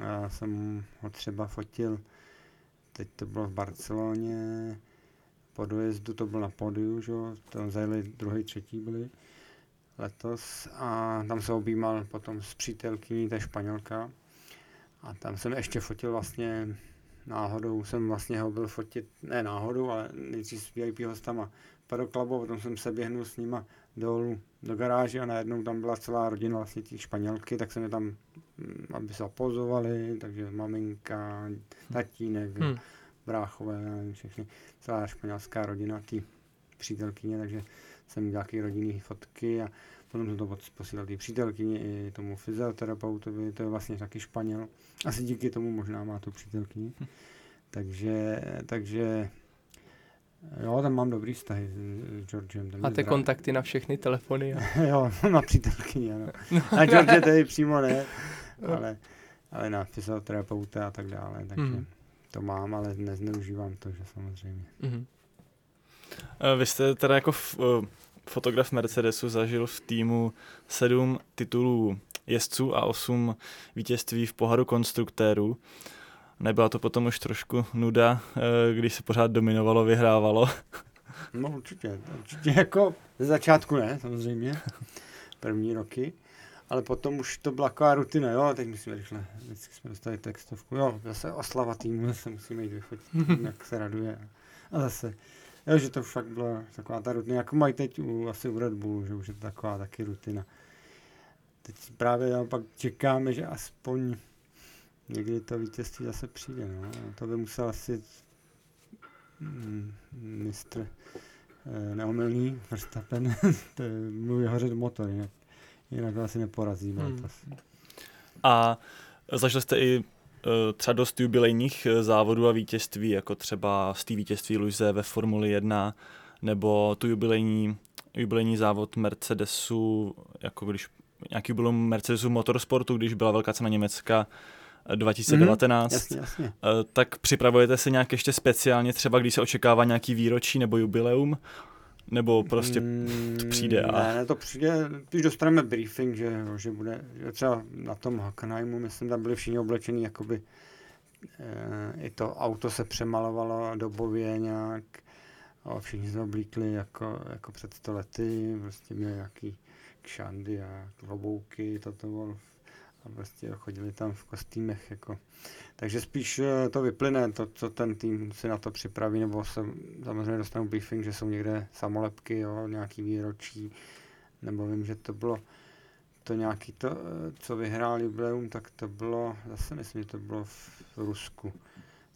já jsem ho třeba fotil, teď to bylo v Barceloně, po dojezdu to byl na podiu, že jo, tam zajeli druhý, třetí byli letos a tam se objímal potom s přítelkyní, ta Španělka a tam jsem ještě fotil vlastně náhodou jsem vlastně ho byl fotit, ne náhodou, ale nejdřív s VIP hostama Clubu, potom jsem se běhnul s nima dolů do garáže a najednou tam byla celá rodina vlastně těch Španělky, tak jsme je tam, mm, aby se opozovali, takže maminka, tatínek, hmm. bráchové, všechny, celá španělská rodina, ty přítelkyně, takže jsem měl nějaké rodinné fotky a Potom jsem to posílal té přítelkyni i tomu fyzioterapeutovi, to je vlastně taky Španěl. Asi díky tomu možná má tu přítelkyni. Takže, takže Jo, tam mám dobrý vztahy s, s Georgem. Máte zdravý. kontakty na všechny telefony? A... (laughs) jo, na přítelkyni, ano. Na George tady přímo ne, ale, ale na fyzioterapeuta a tak dále, takže mm. to mám, ale nezneužívám to, že samozřejmě. Mm. Vy jste teda jako f, fotograf Mercedesu zažil v týmu sedm titulů jezdců a osm vítězství v poháru konstruktérů. Nebyla to potom už trošku nuda, eh, když se pořád dominovalo, vyhrávalo? (laughs) No určitě, určitě jako ze začátku ne, samozřejmě, první roky, ale potom už to byla taková rutina, jo, teď musíme rychle, vždycky jsme dostali textovku, jo, zase oslava týmu, zase musíme jít vyfotit, (laughs) jak se raduje a zase, jo, že to fakt byla taková ta rutina, jako mají teď u, asi u Red Bullu, že už je to taková taky rutina. Teď právě pak čekáme, že aspoň někdy to vítězství zase přijde. No. To by musel asi mm, mistr eh, neomylný Verstappen (laughs) mluví hořet motor, jinak, jinak to asi neporazí. Hmm. A zažil jste i třeba dost jubilejních eh, závodů a vítězství, jako třeba z té vítězství Luise ve Formuli 1, nebo tu jubilejní, jubilejní závod Mercedesu, jako když nějaký byl Mercedesu Motorsportu, když byla velká cena Německa, 2019, mm, jasně, jasně. tak připravujete se nějak ještě speciálně, třeba když se očekává nějaký výročí nebo jubileum, nebo prostě mm, to přijde? A... Ne, ne, to přijde, když dostaneme briefing, že, že bude, že třeba na tom Hockenheimu, myslím, tam byli všichni oblečení, jakoby e, i to auto se přemalovalo dobově nějak, a všichni se oblíkli jako, jako před sto lety, prostě měli nějaký kšandy a klobouky, toto bylo a prostě chodili tam v kostýmech. Jako. Takže spíš eh, to vyplyne, to, co ten tým si na to připraví, nebo se samozřejmě dostanu briefing, že jsou někde samolepky, jo, nějaký výročí, nebo vím, že to bylo to nějaký to, eh, co vyhrál jubileum, tak to bylo, zase myslím, že to bylo v Rusku.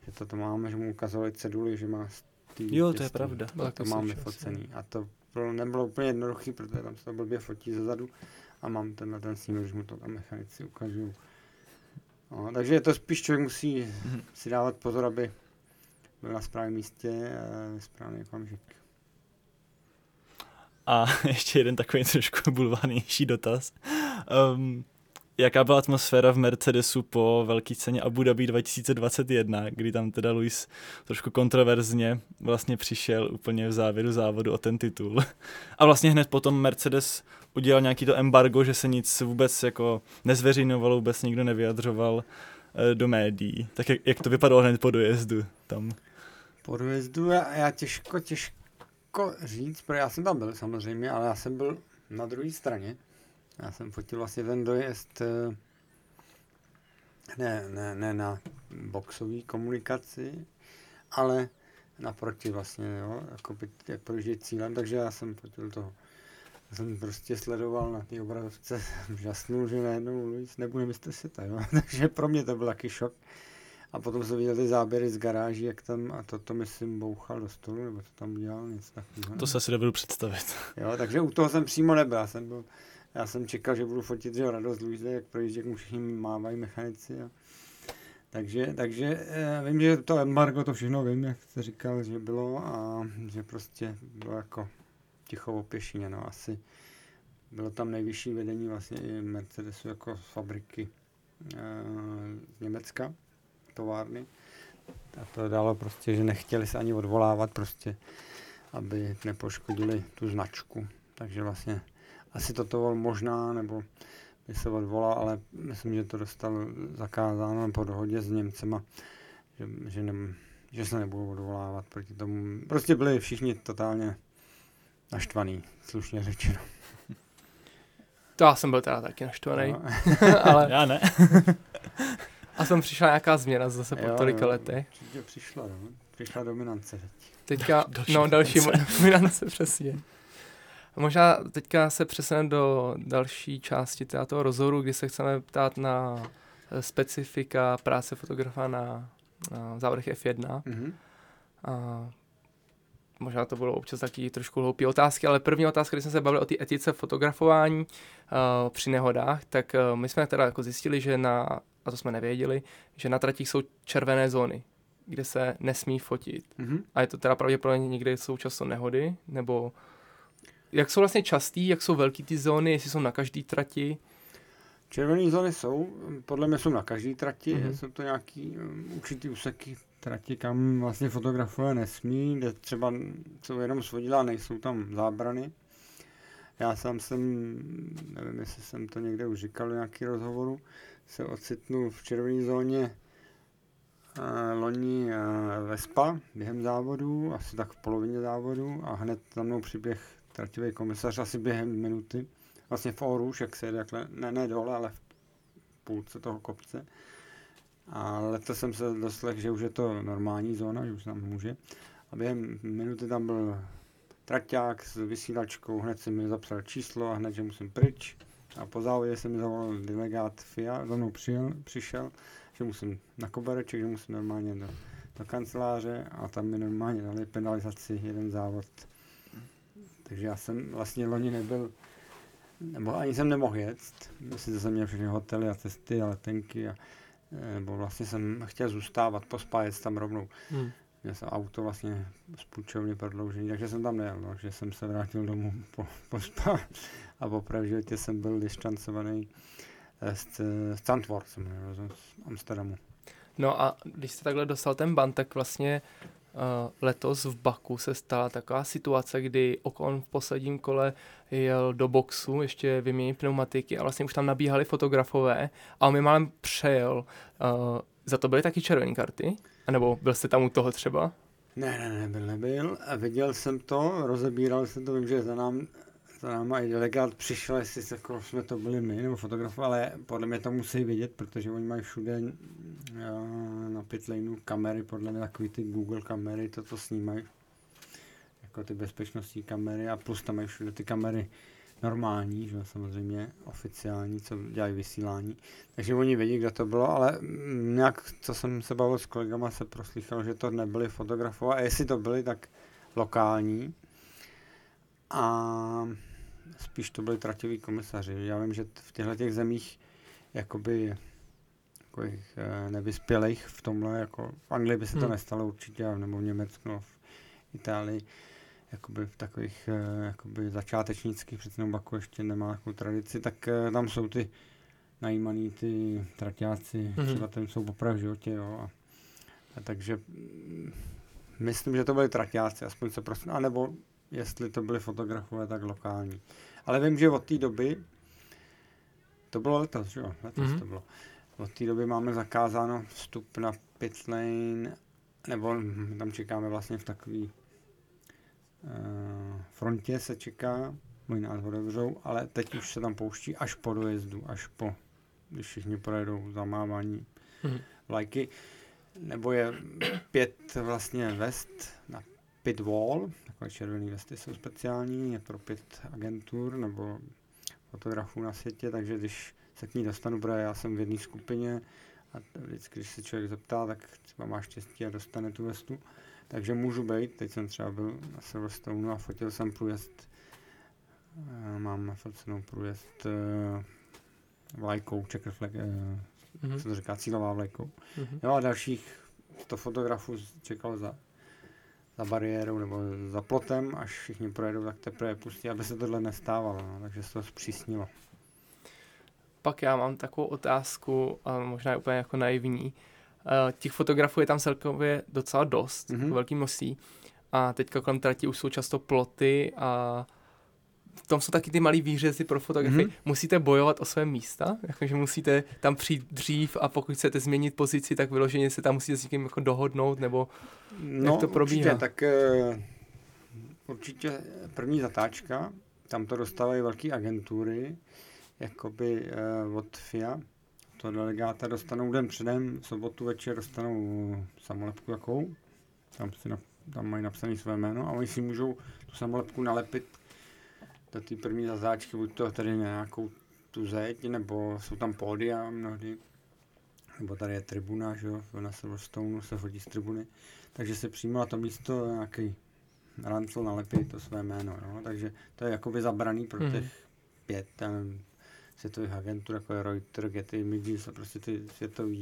Že to, to máme, že mu ukazovali ceduly, že má tý, Jo, to je pravda. To, to mám vyfocený. A to bylo, nebylo úplně jednoduchý, protože tam se to blbě fotí zezadu a mám tenhle ten snímek, že mu to tam mechanici ukážu. No, takže je to spíš člověk musí mm-hmm. si dávat pozor, aby byl na správném místě a správný okamžik. A (laughs) ještě jeden takový trošku bulvárnější dotaz. Um, jaká byla atmosféra v Mercedesu po velké ceně Abu Dhabi 2021, kdy tam teda Luis trošku kontroverzně vlastně přišel úplně v závěru závodu o ten titul. (laughs) A vlastně hned potom Mercedes udělal nějaký to embargo, že se nic vůbec jako nezveřejňovalo, vůbec nikdo nevyjadřoval eh, do médií. Tak jak, jak to vypadalo hned po dojezdu tam? Po dojezdu já, já těžko, těžko říct, protože já jsem tam byl samozřejmě, ale já jsem byl na druhé straně. Já jsem fotil vlastně ten dojezd eh, ne, ne, ne na boxové komunikaci, ale naproti vlastně, jo, jako by, jak projíždět cílem, takže já jsem fotil toho. Já jsem prostě sledoval na té obrazovce, žasnul, že najednou Luis nebude mistr světa, jo. (laughs) takže pro mě to byl taky šok. A potom jsem viděl ty záběry z garáží, jak tam, a to, to myslím, bouchal do stolu, nebo to tam dělal něco takového. To se asi dovedu představit. Jo, takže u toho jsem přímo nebyl, já jsem byl já jsem čekal, že budu fotit že radost Luise, jak projíždí, jak mu všichni mávají mechanici. A... Takže, takže eh, vím, že to embargo, to všechno vím, jak jste říkal, že bylo a že prostě bylo jako ticho opěšině, no asi. Bylo tam nejvyšší vedení vlastně i Mercedesu jako z fabriky e, z Německa, továrny. A to dalo prostě, že nechtěli se ani odvolávat prostě, aby nepoškodili tu značku. Takže vlastně asi toto možná, nebo by se odvolal, ale myslím, že to dostal zakázáno po dohodě s Němcema, že, že, ne, že se nebudou odvolávat proti tomu. Prostě byli všichni totálně naštvaný, slušně řečeno. (laughs) To já jsem byl teda taky naštvaný. No. (laughs) ale... Já ne. (laughs) A jsem přišla nějaká změna zase po jo, tolika letech. Určitě přišla, no. Přišla dominance teď. Teďka, další no další dominance, přesně. Možná teďka se přesuneme do další části toho rozhovoru, kdy se chceme ptát na eh, specifika práce fotografa na, na závodech F1. Mm-hmm. A možná to bylo občas taky trošku hloupé otázky, ale první otázka, když jsme se bavili o té etice fotografování uh, při nehodách, tak uh, my jsme teda jako zjistili, že na, a to jsme nevěděli, že na tratích jsou červené zóny, kde se nesmí fotit. Mm-hmm. A je to teda pravděpodobně někde jsou často nehody, nebo jak jsou vlastně častý, jak jsou velký ty zóny, jestli jsou na každý trati? Červené zóny jsou, podle mě jsou na každé trati, mm-hmm. jsou to nějaký um, určitý úseky trati, kam vlastně fotografové nesmí, kde třeba jsou jenom svodidla, nejsou tam zábrany. Já sám jsem, nevím, jestli jsem to někde už říkal v nějaký rozhovoru, se ocitnu v červené zóně uh, loni uh, Vespa během závodu, asi tak v polovině závodu a hned za mnou přiběh trativý komisař asi během minuty vlastně v Oruš, jak se jede ne, ne dole, ale v půlce toho kopce. A letos jsem se doslech, že už je to normální zóna, že už tam může. A během minuty tam byl traťák s vysílačkou, hned jsem mi zapsal číslo a hned, že musím pryč. A po závodě jsem zavolal delegát FIA, za mnou přijel, přišel, že musím na kobereček, že musím normálně do, do kanceláře a tam mi normálně dali penalizaci jeden závod. Takže já jsem vlastně loni nebyl nebo ani jsem nemohl jet, sice jsem měl všechny hotely a cesty a letenky, a, eh, nebo vlastně jsem chtěl zůstávat, pospájet tam rovnou. Hmm. Měl jsem auto vlastně z půjčovny prodloužený, takže jsem tam nejel, no, že jsem se vrátil domů (laughs) po, pospát a popravdě životě jsem byl distancovaný eh, z, z Zandvoort, jsem z Amsterdamu. No a když jste takhle dostal ten ban, tak vlastně letos v Baku se stala taková situace, kdy Okon v posledním kole jel do boxu, ještě vyměnit pneumatiky a vlastně už tam nabíhali fotografové a on mi málem přejel. Uh, za to byly taky červené karty? A nebo byl jste tam u toho třeba? Ne, ne, nebyl, nebyl. Viděl jsem to, rozebíral jsem to, vím, že za nám za náma i delegát přišel, jestli jako jsme to byli my nebo fotografové, ale podle mě to musí vidět, protože oni mají všude na pitlaneu kamery, podle mě takový ty Google kamery, to to snímají, jako ty bezpečnostní kamery a plus tam mají všude ty kamery normální, že samozřejmě oficiální, co dělají vysílání. Takže oni vědí, kde to bylo, ale nějak, co jsem se bavil s kolegama, se proslychal, že to nebyli fotografové a jestli to byli, tak lokální. A spíš to byli trativí komisaři. Já vím, že v těchto těch zemích jakoby takových eh, nevyspělých v tomhle, jako v Anglii by se to hmm. nestalo určitě, nebo v Německu, no, v Itálii, jakoby v takových eh, jakoby začátečnických, přece Baku ještě nemá takovou tradici, tak eh, tam jsou ty najímaný ty traťáci, hmm. třeba tam jsou poprav v životě, jo. A, a takže mm, myslím, že to byly traťáci, aspoň se prostě, anebo jestli to byly fotografové, tak lokální. Ale vím, že od té doby, to bylo letos, že jo, letos mm-hmm. to bylo, od té doby máme zakázáno vstup na pit lane, nebo tam čekáme vlastně v takový uh, frontě se čeká, můj nás otevřou, ale teď už se tam pouští až po dojezdu, až po, když všichni projedou zamávání mm-hmm. vlajky, nebo je pět vlastně vest na pit wall, takové červené vesty jsou speciální, je pro pět agentur nebo fotografů na světě, takže když se k ní dostanu, protože já jsem v jedné skupině a vždycky, když se člověk zeptá, tak třeba má štěstí a dostane tu vestu. Takže můžu být, teď jsem třeba byl na Silverstone a fotil jsem průjezd, eh, mám nafocenou průjezd uh, vlajkou, checker flag, uh, mm-hmm. se to říká, cílová vlajkou. Mm-hmm. Jo a dalších 100 fotografů čekal za za bariérou nebo za plotem, až všichni projedou, tak teprve pustí, aby se tohle nestávalo, no, takže se to zpřísnilo. Pak já mám takovou otázku, a možná je úplně jako naivní. Uh, těch fotografů je tam celkově docela dost, mm-hmm. velký množství. A teďka kolem trati už jsou často ploty a tom jsou taky ty malý výřezy pro fotografii. Mm-hmm. Musíte bojovat o své místa, jakože musíte tam přijít dřív a pokud chcete změnit pozici, tak vyloženě se tam musíte s někým jako dohodnout, nebo no, jak to probíhá? Určitě, tak uh, určitě první zatáčka, tam to dostávají velké agentury, jakoby uh, od FIA, to delegáta dostanou den předem, v sobotu večer dostanou samolepku jakou, tam, si na, tam mají napsané své jméno a oni si můžou tu samolepku nalepit do té první zazáčky, buď to tady nějakou tu zeď, nebo jsou tam pódia mnohdy, nebo tady je tribuna, že jo, na Silverstone se chodí z tribuny, takže se přímo na to místo nějaký Rancel nalepí to své jméno. Jo? Takže to je jakoby zabraný pro Mhm. těch pět tam světových agentur, jako je Reuters, Getty Images a prostě ty světové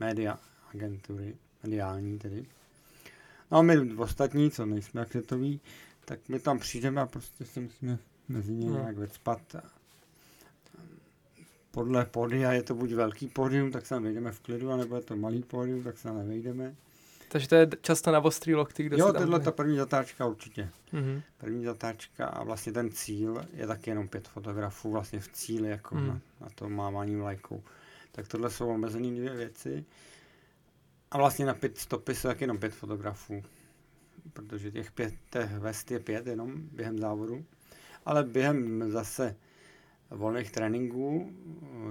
média agentury, mediální tedy. No a my ostatní, co nejsme světoví, tak my tam přijdeme a prostě se musíme mezi ně No. nějak vecpat. Podle pódia je to buď velký pódium, tak se tam vejdeme v klidu, anebo je to malý pódium, tak se tam nevejdeme. Takže to je často na ostrý lokty, kdo jo, se tam tahle jde. ta první zatáčka určitě. Mhm. První zatáčka a vlastně ten cíl je taky jenom pět fotografů vlastně v cíli, jako Hmm. na, na to máváním lajkou. Tak tohle jsou omezené dvě věci. A vlastně na pět stopy jsou taky jenom pět fotografů. Protože těch pět, těch vest je pět jenom během závodu. Ale během zase volných tréninků,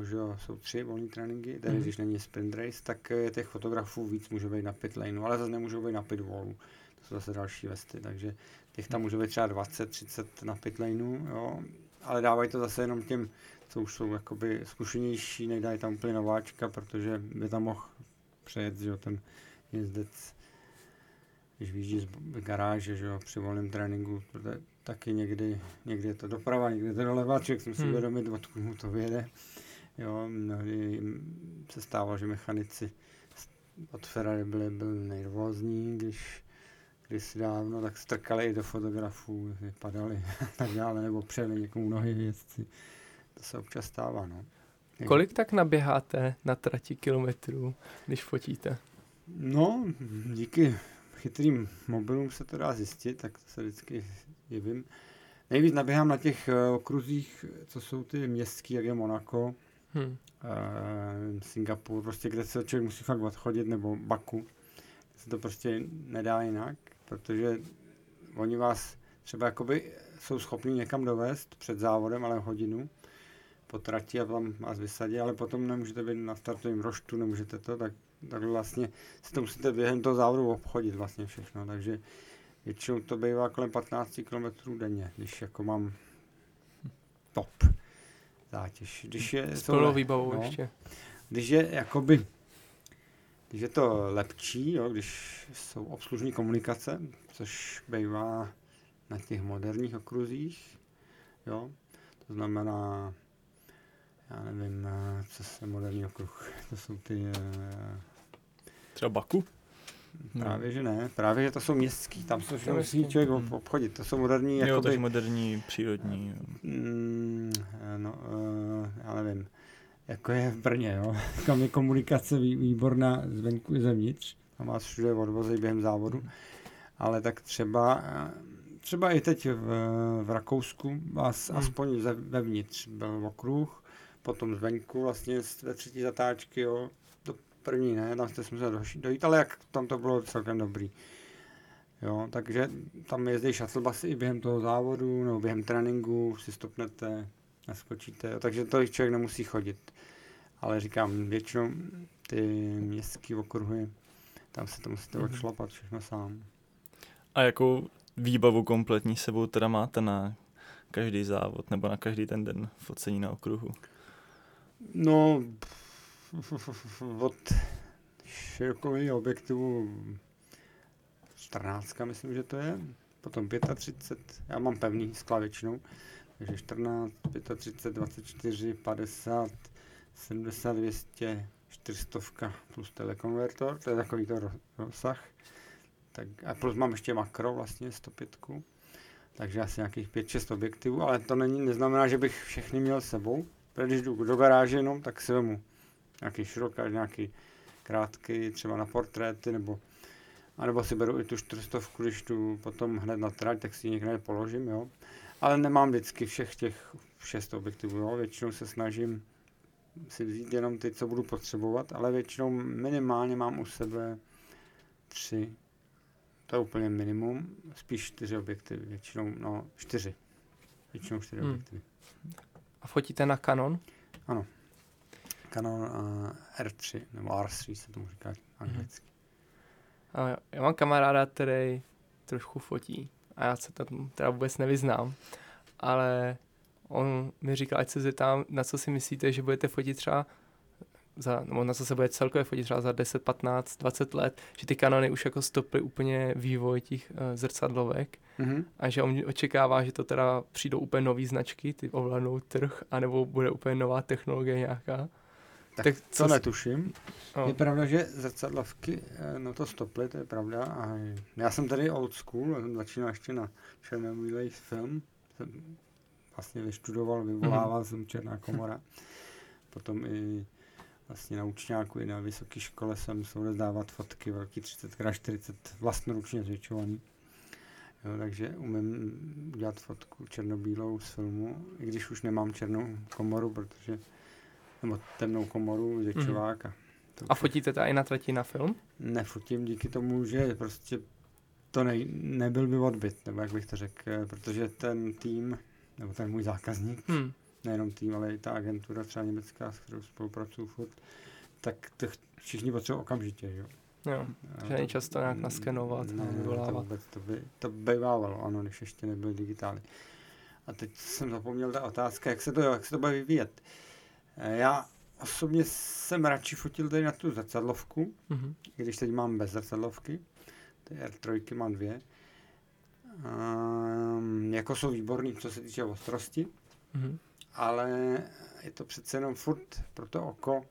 že jo, jsou tři volné tréninky, tedy Mhm. když není sprint race, tak eh, těch fotografů víc může být na pit laneu, ale zase nemůžou být na pit wallu. To jsou zase další vesty, takže těch tam může být třeba 20, 30 na pit laneu, jo, ale dávají to zase jenom těm, co už jsou jakoby zkušenější, nedají tam úplně nováčka, protože by tam mohl přejet, že jo, ten jezdec, když vyjíždí z garáže, že jo, při volném tréninku, protože taky někdy, někdy je to doprava, někdy je to doleva, člověk si musí Hmm. uvědomit, odkud mu to vyjede. Jo, mnohdy se stávalo, že mechanici od Ferrari byli, byli nervózní, když kdysi dávno, tak strkali i do fotografů, vypadali (laughs) a tak dále, nebo přeli někomu nohy jezdci. To se občas stává, no. Kolik tak naběháte na trati kilometrů, když fotíte? No, díky chytrým mobilům se to dá zjistit, tak to se vždycky divím. Nejvíc naběhám na těch eh, okruzích, co jsou ty městský, jak je Monako, Hm. uh, Singapur, prostě kde se člověk musí fakt odchodit, nebo Baku. Se to prostě nedá jinak, protože oni vás třeba jakoby jsou schopni někam dovést před závodem, ale hodinu po trati a tam vás vysadí, ale potom nemůžete být na startovém roštu, nemůžete to, tak, tak vlastně si to musíte během toho závodu obchodit vlastně všechno, takže většinou to bývá kolem 15 km denně, když jako mám top zátěž. Když je, S plnou výbavou no, ještě. když je jakoby, když je to lepší, jo, když jsou obslužní komunikace, což bývá na těch moderních okruzích, jo, to znamená, já nevím, eh, co je moderní okruh, to jsou ty, eh, Třeba Baku? Právě že ne, právě že to jsou městský, tam se To všechno musí městský. člověk Hmm. obchodit, to jsou moderní, Jo, jakoby, moderní, přírodní. jo. Mm, eh, no, uh, já nevím, jako je v Brně, jo. (laughs) Tam je komunikace vý, výborná zvenku i zevnitř. Tam vás všude odvozí během závodu. Ale tak třeba, eh, třeba i teď v, v Rakousku vás Hmm. aspoň ze, vevnitř byl okruh, potom zvenku vlastně z- ve třetí zatáčky, jo. První ne, tam jste doš- dojít, ale jak tam to bylo celkem dobrý. Jo, takže tam jezdí shuttle busy i během toho závodu nebo během tréninku, si stopnete, naskočíte, jo, takže to člověk nemusí chodit. Ale říkám, většinou ty městské okruhy, tam se to musíte Mhm. odšlapat všechno sám. A jakou výbavu kompletní sebou teda máte na každý závod nebo na každý ten den focení na okruhu? No, od širokového objektivu 14, myslím, že to je, potom 35, já mám pevný skla většinou, takže 14, 35, 24, 50, 70, 200, 400 plus telekonvertor, to je takový to ro- rozsah. Tak, a plus mám ještě makro vlastně 105, takže asi nějakých 5-6 objektivů, ale to není, neznamená, že bych všechny měl s sebou, protože když jdu do garáže jenom, tak si vemu nějaký široká, nějaký krátký, třeba na portréty, nebo a nebo si beru i tu 400, když jdu potom hned na trať, tak si ji někde položím, jo. Ale nemám vždycky všech těch šest objektivů, jo. Většinou se snažím si vzít jenom ty, co budu potřebovat, ale většinou minimálně mám u sebe tři, to je úplně minimum, spíš čtyři objektivy, většinou, no čtyři, většinou čtyři Hmm. objektivy. A fotíte na Canon? Canon uh, R3, nebo R3 se tomu říká anglicky. A já- já mám kamaráda, který trošku fotí a já se tam teda vůbec nevyznám, ale on mi říkal, ať se zeptám, na co si myslíte, že budete fotit třeba za, nebo na co se bude celkově fotit třeba za 10, 15, 20 let, že ty kanony už jako stoply úplně vývoj těch uh, zrcadlovek mm-hmm. a že on očekává, že to teda přijdou úplně nové značky, ty ovládnou trh, anebo bude úplně nová technologie nějaká. Tak, tak to netuším. Oh. Je pravda, že zrcadlovky, eh, no to stoply, to je pravda. A já jsem tady old school, já jsem začínal ještě na černobílej film. Jsem vlastně vyštudoval, vyvolával mm. jsem Černá komora. Potom i vlastně na učňáku i na vysoké škole jsem musel rozdávat fotky velký 30x40 vlastnoručně zvětšovaný. Jo, takže umím dělat fotku černobílou z filmu, i když už nemám černou komoru, protože nebo temnou komoru, zvětšovák. Mm. A, a fotíte to i na trati na film? Nefotím díky tomu, že prostě to ne, nebyl by odbyt, nebo jak bych to řekl, protože ten tým, nebo ten můj zákazník, hmm. nejenom tým, ale i ta agentura třeba německá, s kterou spolupracuju furt, tak to všichni potřebují okamžitě, jo. Jo, že není často nějak naskenovat ne, a vyvolávat. To, vůbec, to, by, to bývávalo, ano, když ještě nebyly digitály. A teď jsem zapomněl ta otázka, jak se to, jak se to bude vyvíjet. Eh, já osobně jsem radši fotil tady na tu zrcadlovku, mm-hmm. když teď mám bez zrcadlovky. Ty R3 mám dvě. Um, jako jsou výborný, co se týče ostrosti, mm-hmm. ale je to přece jenom furt pro to oko.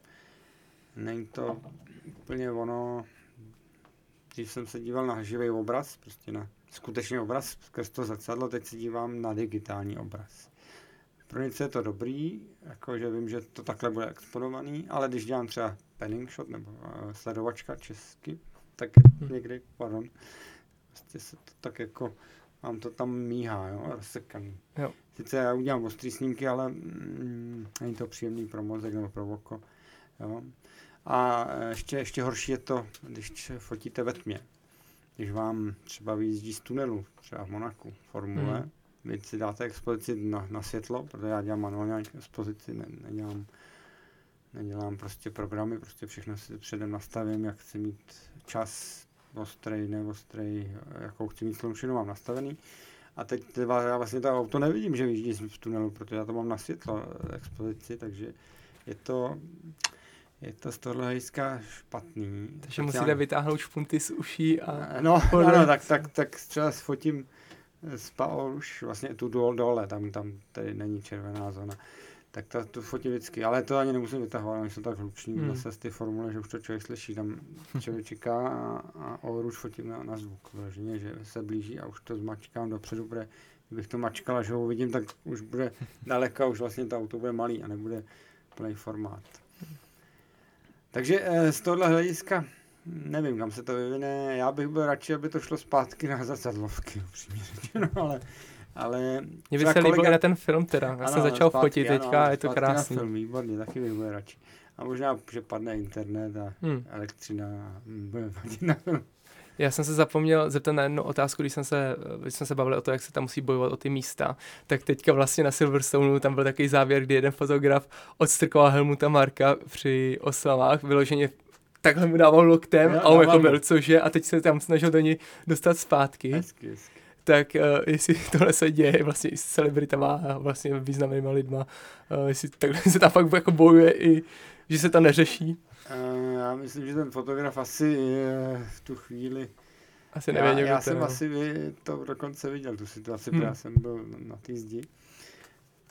Není to úplně ono, když jsem se díval na živý obraz, prostě na skutečný obraz skrz to zrcadlo, teď se dívám na digitální obraz. Pro něco je to dobrý, jakože vím, že to takhle bude exponovaný, ale když dělám třeba penning shot nebo uh, sledovačka česky, tak hmm. někdy, pardon, prostě se to tak jako, mám to tam míhá, jo, rozsekaný. Jo. Sice já udělám ostrý snímky, ale mm, není to příjemný pro mozek nebo pro oko, jo. A ještě, ještě horší je to, když fotíte ve tmě. Když vám třeba vyjíždí z tunelu, třeba v Monaku, formule, hmm vy si dáte expozici na, na světlo, protože já dělám manuálně expozici, ne, nedělám, nedělám prostě programy, prostě všechno si předem nastavím, jak chci mít čas, ostrej, neostrej, jakou chci mít sloučinu, mám nastavený. A teď teda já vlastně to auto nevidím, že vyjíždí z tunelu, protože já to mám na světlo expozici, takže je to, je to z tohle hlediska špatný. Takže musíte vytáhnout špunty z uší a... No, (laughs) ano, tak, tak, tak třeba fotím spal už vlastně tu dole, dole tam, tam tady není červená zóna. Tak to, to fotí vždycky, ale to ani nemusím vytahovat, oni jsou tak hluční hmm. zase z ty formule, že už to člověk slyší, tam člověk čeká a, a už fotím na, na zvuk, vyloženě, že se blíží a už to zmačkám dopředu, protože kdybych to mačkal, že ho uvidím, tak už bude daleko, už vlastně to auto bude malý a nebude plný formát. Takže eh, z tohohle hlediska nevím, kam se to vyvine. Já bych byl radši, aby to šlo zpátky na zrcadlovky, upřímně řečeno, ale ale... Mně by se líbil kolega... na ten film teda, já ano, jsem začal zpátky, fotit ano, teďka, je to krásný. Film, výborně, taky bych byl radši. A možná, že padne internet a hmm. elektřina a budeme fotit na film. Já jsem se zapomněl zeptat na jednu otázku, když jsem se, když jsme se bavili o to, jak se tam musí bojovat o ty místa, tak teďka vlastně na Silverstoneu tam byl takový závěr, kdy jeden fotograf odstrkoval Helmuta Marka při oslavách, vyloženě takhle mu dával loktem jo, a on jako byl, cože, a teď se tam snažil do něj dostat zpátky. Hezky, hezky. Tak uh, jestli (laughs) tohle se děje vlastně i s celebritama a vlastně významnými lidma, uh, jestli takhle (laughs) se tam fakt jako bojuje i, že se to neřeší. Uh, já myslím, že ten fotograf asi je v tu chvíli asi nevěděl, já, já jsem no. asi to dokonce viděl, tu situaci, hmm. já jsem byl na té zdi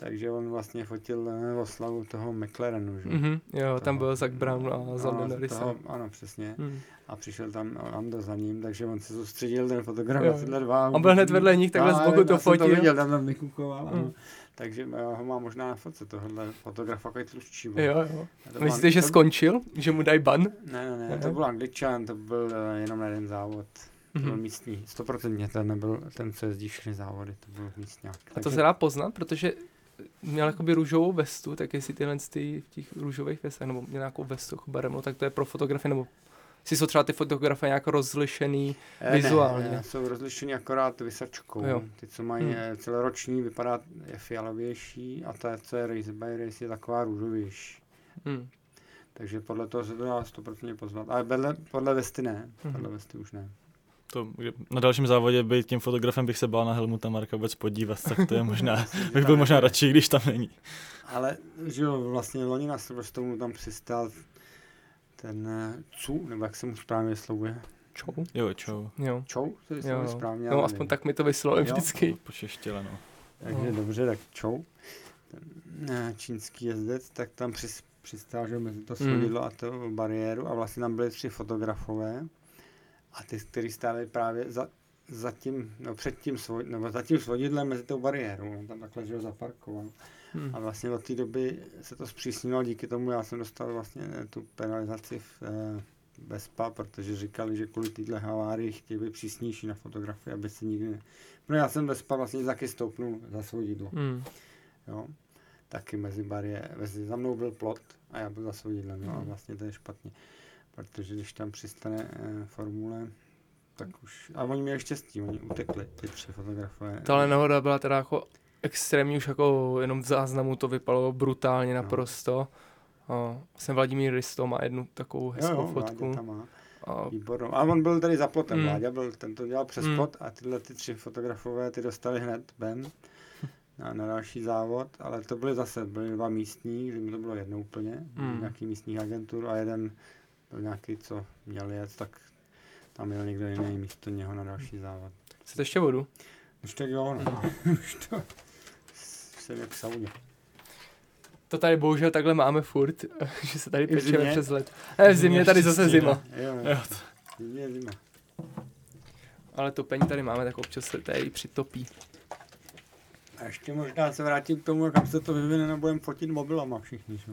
takže on vlastně fotil eh, oslavu toho McLarenu, že? Mm-hmm, jo, toho, tam byl Zach Brown a Zalda no, Ano, přesně. Mm. A přišel tam Lando za ním, takže on se soustředil, ten fotograf na tyhle dva. On byl hned vedle nich, takhle z boku to fotil. to viděl, tam tam vykukoval, mm. Takže já ho mám možná na fotce, tohle fotograf jako tluščí. Jo, jo. Myslíte, an... že skončil? Že mu dají ban? Ne, ne, ne, to byl angličan, to byl uh, jenom na jeden závod. To byl mm-hmm. místní, stoprocentně, ten nebyl ten, co jezdí všechny závody, to byl místňák. A to se dá poznat, protože měl jakoby růžovou vestu, tak jestli tyhle ty v těch růžových vestech, nebo měl nějakou vestu jako barevnou, tak to je pro fotografy, nebo si jsou třeba ty fotografie nějak rozlišený e, vizuálně? Ne, jsou rozlišený akorát vysačkou. Jo. Ty, co mají hmm. Eh, celoroční, vypadá je fialovější a ta, co je race by race, je taková růžovější. Hmm. Takže podle toho se to dá 100% poznat. Ale podle, podle vesty ne, hmm. podle vesty už ne to, na dalším závodě být tím fotografem bych se bál na Helmuta Marka vůbec podívat, tak to je možná, (laughs) bych byl možná radši, když tam není. Ale, že jo, vlastně loni na Silverstone tam přistál ten uh, CU, nebo jak se mu správně vyslovuje? Čau. Jo, čau. Jo. Čou se vyslovuje Jo. správně? No aspoň nevím. tak mi to vyslovuje Jo. vždycky. Počeštile, no. Takže No. dobře, tak čou. Ten eh, čínský jezdec, tak tam přis, přistál, že mezi to Hmm. svodidlo a to bariéru a vlastně tam byli tři fotografové a ty, kteří stáli právě za, za tím, no před tím, svoj, nebo za tím svodidlem mezi tou bariérou, on tam takhle, že ho zaparkoval. Hm. A vlastně od té doby se to zpřísnilo, díky tomu já jsem dostal vlastně eh, tu penalizaci v eh, Vespa, protože říkali, že kvůli téhle havárii chtějí být přísnější na fotografii, aby se nikdy... Ne... No já jsem Vespa vlastně taky stoupnul za svodidlo, Hm. jo. Taky mezi bariéry, mezi, za mnou byl plot a já byl za svodidlem, no a Hmm. vlastně to je špatně. Protože když tam přistane eh, formule, tak už... A oni měli štěstí, oni utekli, ty tři fotografové. Tahle nehoda byla teda jako extrémní, už jako jenom v záznamu to vypadalo brutálně No. naprosto. A jsem Vladimír Risto má jednu takovou jo, hezkou jo, fotku. Tam má. A Výbornou. A on byl tady za plotem, Mm. Vláďa byl, ten to dělal přes Mm. plot a tyhle ty tři fotografové ty dostali hned Ben na, na další závod, ale to byly zase, byly dva místní, kdy mi to bylo jedno úplně, Mm. mm. nějaký místních agentur a jeden byl nějaký, co měl jet, tak tam měl někdo jiný místo něho na další závod. chcete ještě vodu? Už tak jo, no. (laughs) Už to jsem jak v sauně. To tady bohužel takhle máme furt, (laughs) že se tady pečeme přes let. Ne, v zimě tady zase zima. Jo, Jo, Zimě je zima. Ale topení tady máme, tak občas se tady přitopí. A ještě možná se vrátím k tomu, kam se to vyvine, budeme fotit mobilama všichni. Že?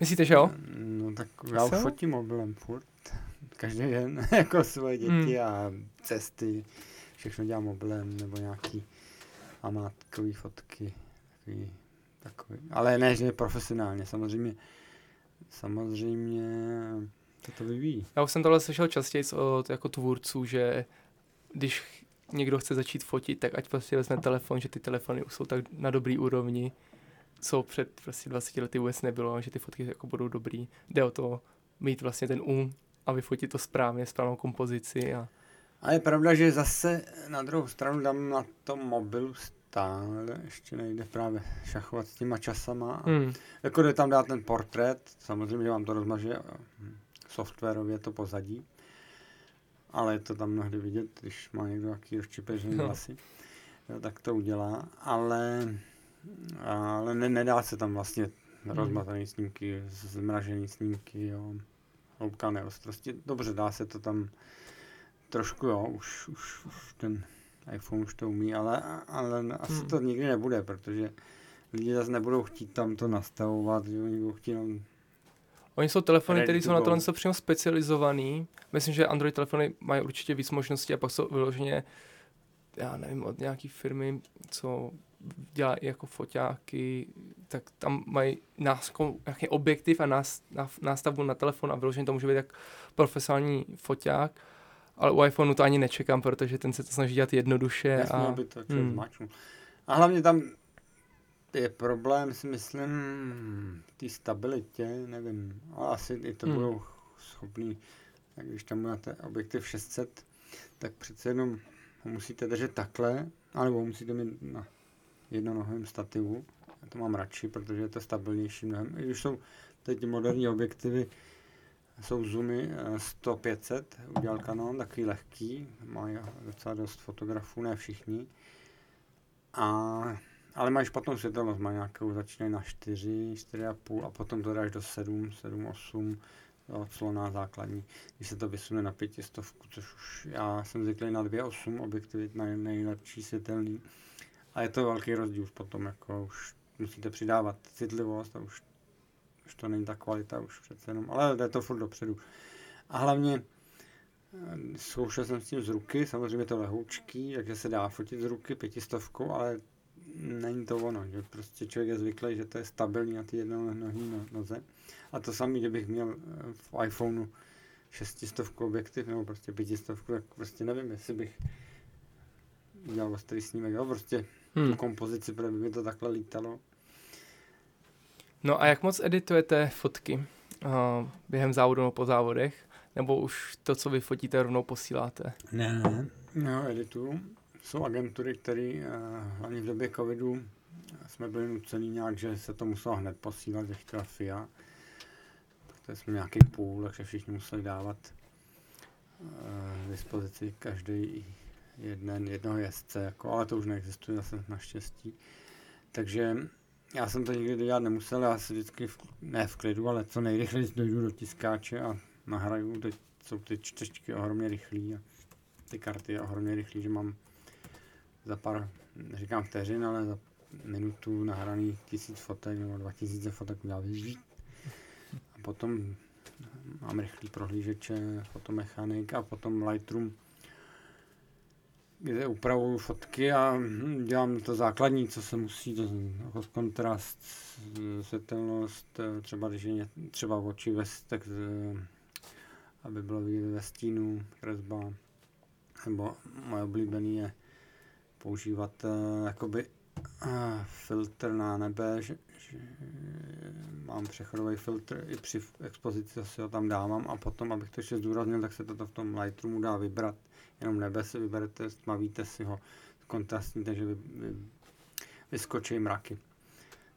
Myslíte, že jo? No tak já už fotím mobilem furt. Každý den, (laughs) jako svoje děti Hmm. a cesty. Všechno dělám mobilem, nebo nějaký amátkový fotky. Takový, takový. Ale ne, že profesionálně, samozřejmě. Samozřejmě to to vyvíjí. Já už jsem tohle slyšel častěji od jako tvůrců, že když někdo chce začít fotit, tak ať prostě vezme telefon, že ty telefony už jsou tak na dobrý úrovni, co před prostě 20 lety vůbec nebylo, že ty fotky jako budou dobrý. Jde o to mít vlastně ten um a vyfotit to správně, správnou kompozici a A je pravda, že zase na druhou stranu dám na tom mobilu stále, ještě nejde právě šachovat s těma časama. A hmm. Jako jde tam dát ten portrét, samozřejmě, že vám to rozmaže softwarově to pozadí, ale je to tam mnohdy vidět, když má někdo nějaký rozčipežený No. vlasy, tak to udělá, ale, ale ne, nedá se tam vlastně rozmazaný snímky, zmražený snímky, jo, hloubka neostrosti. Dobře, dá se to tam trošku, jo, už, už, už ten iPhone už to umí, ale, ale asi Hmm. to nikdy nebude, protože lidi zase nebudou chtít tam to nastavovat, že oni budou chtít jenom Oni jsou telefony, které jsou na tohle něco přímo specializovaný. Myslím, že Android telefony mají určitě víc možností a pak jsou vyloženě, já nevím, od nějaký firmy, co dělají jako foťáky, tak tam mají násko, nějaký objektiv a nás, ná, nástavbu na telefon a vyloženě to může být jak profesionální foťák. Ale u iPhoneu to ani nečekám, protože ten se to snaží dělat jednoduše. Jasně, a, aby to člověk hmm. A hlavně tam je problém, si myslím, v té stabilitě, nevím, ale asi i to Hmm. hmm. budou schopný, tak když tam máte objektiv 600, tak přece jenom ho musíte držet takhle, anebo ho musíte mít na jednonohém stativu. Já to mám radši, protože je to stabilnější mnohem. I když jsou teď moderní objektivy, jsou zoomy eh, 100-500, udělal Canon, takový lehký, mají docela dost fotografů, ne všichni. A, ale mají špatnou světelnost, mají nějakou, začínají na 4, 4,5 a potom to dáš do 7, 7, 8, jo, cloná základní. Když se to vysune na pětistovku, což už já jsem zvyklý na 2,8 objektivy, na nejlepší světelný. A je to velký rozdíl potom, jako už musíte přidávat citlivost a už, už to není ta kvalita, už přece jenom, ale jde to furt dopředu. A hlavně eh, zkoušel jsem s tím z ruky, samozřejmě to lehoučký, takže se dá fotit z ruky pětistovkou, ale není to ono, že prostě člověk je zvyklý, že to je stabilní na ty jednonohý no- noze. A to samé, kdybych měl eh, v iPhoneu šestistovku objektiv nebo prostě pětistovku, tak prostě nevím, jestli bych udělal ostrý snímek, jo, prostě tu hmm. kompozici, protože by mi to takhle lítalo. No a jak moc editujete fotky uh, během závodu nebo po závodech? Nebo už to, co vy fotíte, rovnou posíláte? Ne, ne. No, edituju. Jsou agentury, které hlavně v době covidu jsme byli nuceni nějak, že se to muselo hned posílat, že chtěla FIA. to jsme nějaký půl, takže všichni museli dávat uh, dispozici každý jeden, jednoho jezdce, jako, ale to už neexistuje zase naštěstí. Takže já jsem to nikdy dělat nemusel, já si vždycky, v, ne v klidu, ale co nejrychleji dojdu do tiskáče a nahraju, teď jsou ty čtečky ohromně rychlý a ty karty ohromně rychlý, že mám za pár, říkám vteřin, ale za minutu nahraný tisíc fotek nebo dva tisíce fotek udělal A potom mám rychlý prohlížeče, fotomechanik a potom Lightroom, kde upravuju fotky a hm, dělám to základní, co se musí, to jako kontrast, světelnost, třeba když je třeba oči ve, tak aby bylo vidět ve stínu, kresba, nebo moje oblíbený je používat uh, jakoby uh, filtr na nebe, že, že mám přechodový filtr i při expozici si ho tam dávám a potom, abych to ještě zdůraznil, tak se toto v tom Lightroomu dá vybrat. Jenom nebe si vyberete, stmavíte si ho kontrastní, takže vy, vy, vyskočí mraky.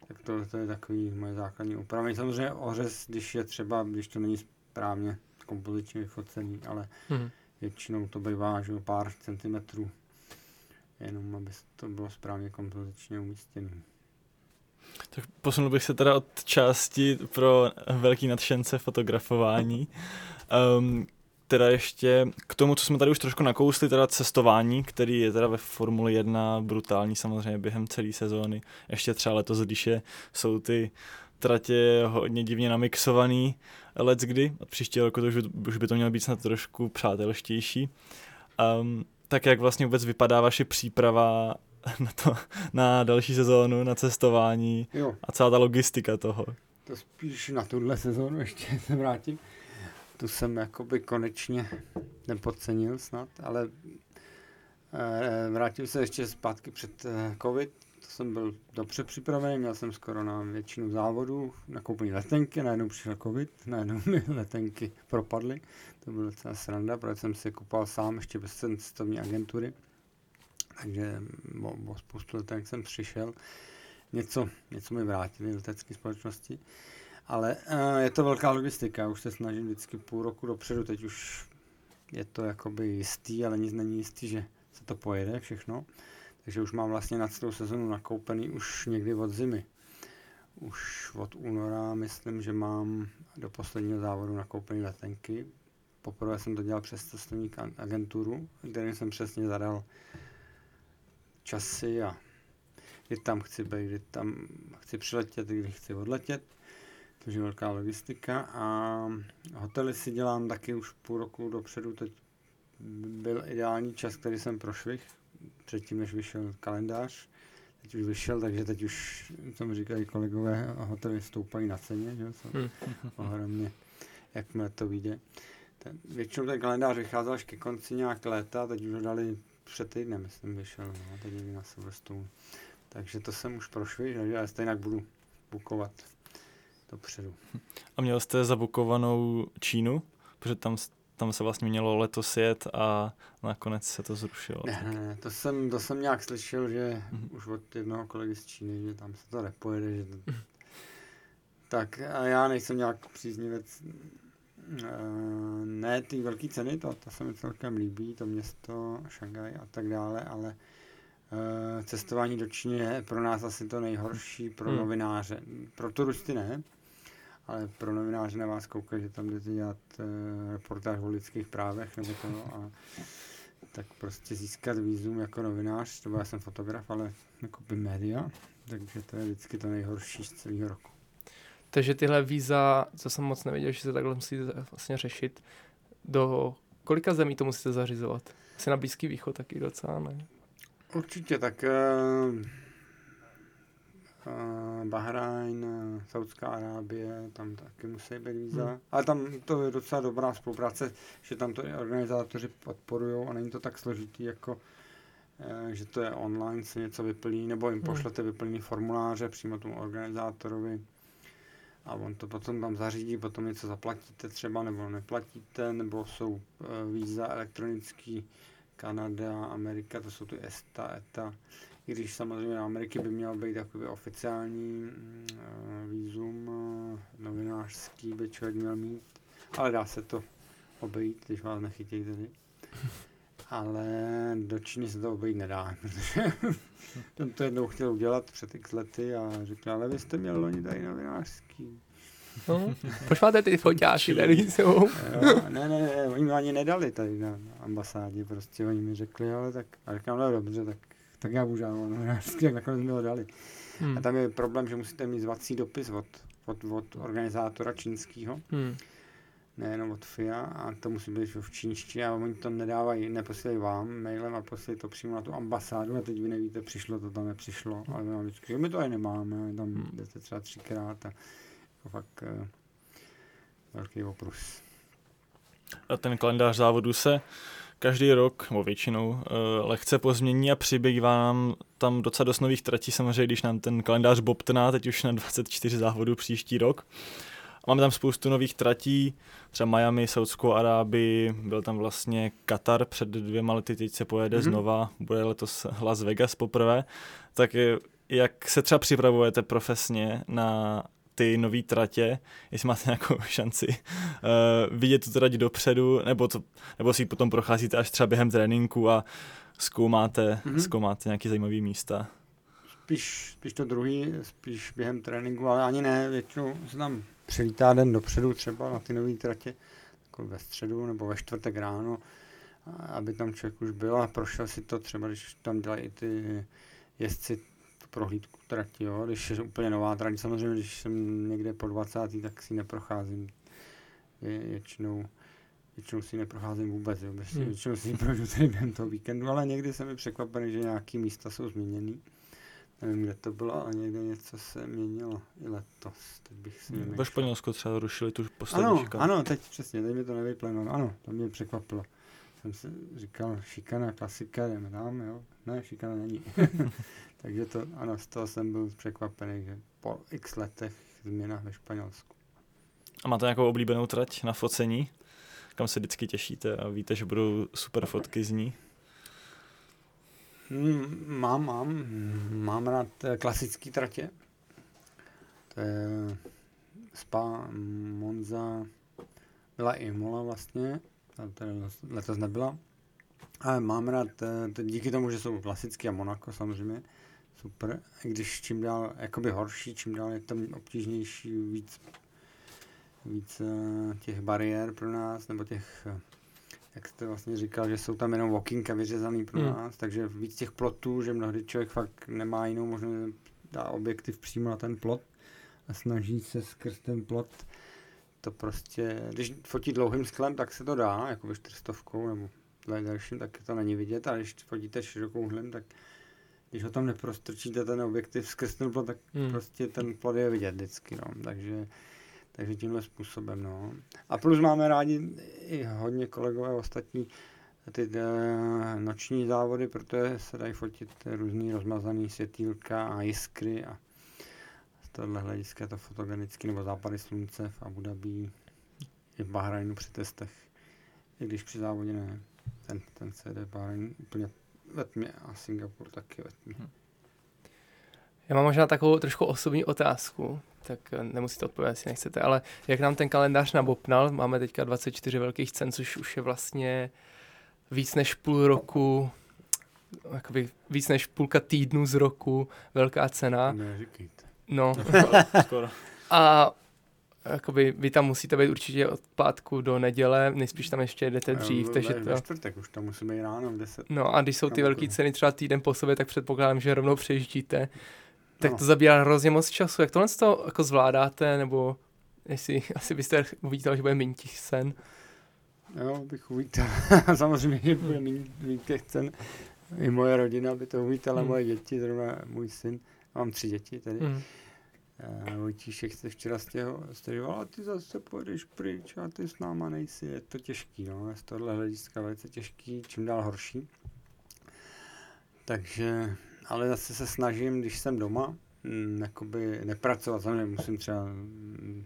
Tak to, to je takový moje základní úpravy. Samozřejmě ořez, když je třeba, když to není správně kompozičně vyfocený, ale mm. většinou to bývá že pár centimetrů, jenom aby to bylo správně kompozičně umístěné. Tak posunul bych se teda od části pro velký nadšence fotografování. Um, (laughs) teda ještě k tomu, co jsme tady už trošku nakousli, teda cestování, který je teda ve Formuli 1 brutální samozřejmě během celé sezóny. Ještě třeba letos, když je, jsou ty tratě hodně divně namixovaný let kdy. A příští roku to už, už by to mělo být snad trošku přátelštější. Um, tak jak vlastně vůbec vypadá vaše příprava (laughs) na, to, na další sezónu, na cestování jo. a celá ta logistika toho? To spíš na tuhle sezónu ještě (laughs) se vrátím. Tu jsem jakoby konečně nepodcenil snad, ale e, vrátím se ještě zpátky před e, covid, to jsem byl dobře připravený, měl jsem skoro na většinu závodů, nakoupený letenky, najednou přišel covid, (laughs) najednou mi letenky propadly, to bylo docela sranda, protože jsem si kupoval sám ještě bez cestovní agentury, takže o, o spoustu letenek jsem přišel, něco, něco mi vrátili letecké společnosti, ale uh, je to velká logistika, už se snažím vždycky půl roku dopředu, teď už je to jakoby jistý, ale nic není jistý, že se to pojede všechno. Takže už mám vlastně na celou sezonu nakoupený už někdy od zimy. Už od února myslím, že mám do posledního závodu nakoupený letenky. Poprvé jsem to dělal přes cestovní agenturu, kde jsem přesně zadal časy a kdy tam chci být, kdy tam chci přiletět, kdy chci odletět. To je velká logistika a hotely si dělám taky už půl roku dopředu. Teď byl ideální čas, který jsem prošvih, předtím, než vyšel kalendář. Teď už vyšel, takže teď už, co mi říkají kolegové, hotely stoupají na ceně, že jsou hmm. ohromně, jakmile to vyjde. Ten, většinou ten kalendář vycházel až ke konci nějak léta, teď už ho dali před týdnem, myslím, vyšel, no, teď někdy na Silverstone. Takže to jsem už prošel, takže já stejně budu bukovat dopředu. A měl jste zabukovanou Čínu? Protože tam tam se vlastně mělo letos jet a nakonec se to zrušilo. Ne, ne, ne to, jsem, to jsem nějak slyšel, že mm-hmm. už od jednoho kolegy z Číny, že tam se to nepojede. Že to... Tak a já nejsem nějak příznivec Uh, ne ty velké ceny, to, to se mi celkem líbí, to město, Šangaj a tak dále, ale uh, cestování do Číny je pro nás asi to nejhorší pro hmm. novináře. Pro turisty ne, ale pro novináře na vás koukají, že tam jdete dělat uh, reportáž o lidských právech nebo to a tak prostě získat výzum jako novinář, to já jsem fotograf, ale jako by média, takže to je vždycky to nejhorší z celého roku. Takže tyhle víza, co jsem moc nevěděl, že se takhle musí vlastně řešit, do kolika zemí to musíte zařizovat? Asi na Blízký východ taky docela, ne? Určitě, tak uh Bahrajn, Saudská Arábie, tam taky musí být víza. Hmm. Ale tam to je docela dobrá spolupráce, že tam to organizátoři podporují a není to tak složitý jako eh, že to je online, se něco vyplní, nebo jim hmm. pošlete vyplněný formuláře přímo tomu organizátorovi a on to potom tam zařídí, potom něco zaplatíte třeba, nebo neplatíte, nebo jsou eh, víza elektronický, Kanada, Amerika, to jsou ty ESTA, ETA, když samozřejmě na Ameriky by měl být takový oficiální uh, výzum uh, novinářský, by člověk měl mít, ale dá se to obejít, když vás nechytí tady. Ale do Číny se to obejít nedá, (laughs) protože to jednou chtěl udělat před x lety a řekl, ale vy jste měl loni tady novinářský. No, proč máte ty foťáky tady jsou? ne, ne, ne, oni mi ani nedali tady na ambasádě, prostě oni mi řekli, ale tak, a říkám, no dobře, tak, tak já požádám novinářský, jak nakonec mi ho dali. Hmm. A tam je problém, že musíte mít zvací dopis od, od, od organizátora čínského. Hmm nejenom od FIA a to musí být v čínštině a oni to nedávají, neposílají vám mailem a posílají to přímo na tu ambasádu a teď vy nevíte, přišlo to, tam nepřišlo, ale my vždycky, že my to ani nemáme, tam hmm. jdete třeba třikrát a jako fakt uh, velký oprus. A ten kalendář závodu se každý rok, nebo většinou, uh, lehce pozmění a přibývá nám tam docela dost nových tratí, samozřejmě, když nám ten kalendář bobtná, teď už na 24 závodů příští rok. Máme tam spoustu nových tratí, třeba Miami, Saudskou Arábii, byl tam vlastně Katar před dvěma lety, teď se pojede mm-hmm. znova, bude letos Las Vegas poprvé. Tak jak se třeba připravujete profesně na ty nové tratě, jestli máte nějakou (laughs) šanci uh, vidět tu trať dopředu, nebo, to, nebo si ji potom procházíte až třeba během tréninku a zkoumáte, mm-hmm. zkoumáte nějaké zajímavé místa. Spíš, spíš to druhý, spíš během tréninku, ale ani ne, většinou se tam přilítá den dopředu třeba na ty nové tratě, jako ve středu nebo ve čtvrtek ráno, aby tam člověk už byl a prošel si to třeba, když tam dělají i ty jezdci prohlídku trati, jo? když je úplně nová trať, samozřejmě, když jsem někde po 20. tak si neprocházím většinou většinou si neprocházím vůbec, jo? Hmm. většinou si projdu tady během toho víkendu, ale někdy jsem mi překvapený, že nějaký místa jsou změněný nevím, kde to bylo, ale někde něco se měnilo i letos. Teď bych si hmm, Ve Španělsku třeba rušili tu poslední ano, šikanu. Ano, teď přesně, teď mi to nevypleno. Ano, to mě překvapilo. Jsem si říkal, šikana, klasika, jdeme tam, jo. Ne, šikana není. (laughs) (laughs) Takže to, ano, z toho jsem byl překvapený, že po x letech změna ve Španělsku. A máte nějakou oblíbenou trať na focení? Kam se vždycky těšíte a víte, že budou super fotky z ní? Hmm, mám, mám. Mám rád klasické tratě. To je Spa, Monza, byla i Mola vlastně, ta letos nebyla. Ale mám rád, eh, díky tomu, že jsou klasické a Monaco samozřejmě, super. I když čím dál jakoby horší, čím dál je tam obtížnější, víc, víc eh, těch bariér pro nás, nebo těch eh, jak jste vlastně říkal, že jsou tam jenom walkinka vyřezaný pro hmm. nás, takže víc těch plotů, že mnohdy člověk fakt nemá jinou možnost dá objektiv přímo na ten plot a snaží se skrz ten plot to prostě, když fotí dlouhým sklem, tak se to dá, jako čtyřstovkou nebo delším, tak to není vidět, ale když fotíte širokou hlem, tak když ho tam neprostrčíte ten objektiv skrz ten plot, tak hmm. prostě ten plot je vidět vždycky, no. takže takže tímhle způsobem, no. A plus máme rádi i hodně kolegové ostatní ty uh, noční závody, protože se dají fotit různý rozmazaný světýlka a jiskry a tohle hlediska je to fotogenicky, nebo západy slunce v Abu Dhabi, i v Bahrajnu při testech, i když při závodě ne. Ten, ten CD Bahrajn úplně ve tmě a Singapur taky ve tmě. Hm. Já mám možná takovou trošku osobní otázku, tak nemusíte odpovědět, jestli nechcete, ale jak nám ten kalendář nabopnal, máme teďka 24 velkých cen, což už je vlastně víc než půl roku, jakoby víc než půlka týdnu z roku, velká cena. Neříkejte. No. (laughs) Skoro. A jakoby vy tam musíte být určitě od pátku do neděle, nejspíš tam ještě jdete dřív, takže to... Ve čtvrtek už tam musíme jít ráno v 10. No a když jsou ty velké ceny třeba týden po sobě, tak předpokládám, že rovnou přejíždíte tak no. to zabírá hrozně moc času. Jak tohle to jako zvládáte, nebo jestli (laughs) asi byste uvítal, že bude méně těch sen? Jo, bych uvítal. (laughs) Samozřejmě, že bude méně těch cen. I moje rodina by to uvítala, hmm. moje děti, zrovna můj syn. Mám tři děti tedy. Hmm. Uh, Vojtíšek se včera stěžoval, a ty zase půjdeš pryč a ty s náma nejsi. Je to těžký, no. Je z tohle hlediska velice těžký, čím dál horší. Takže ale zase se snažím, když jsem doma, m, mm, jakoby nepracovat, samozřejmě musím třeba mm,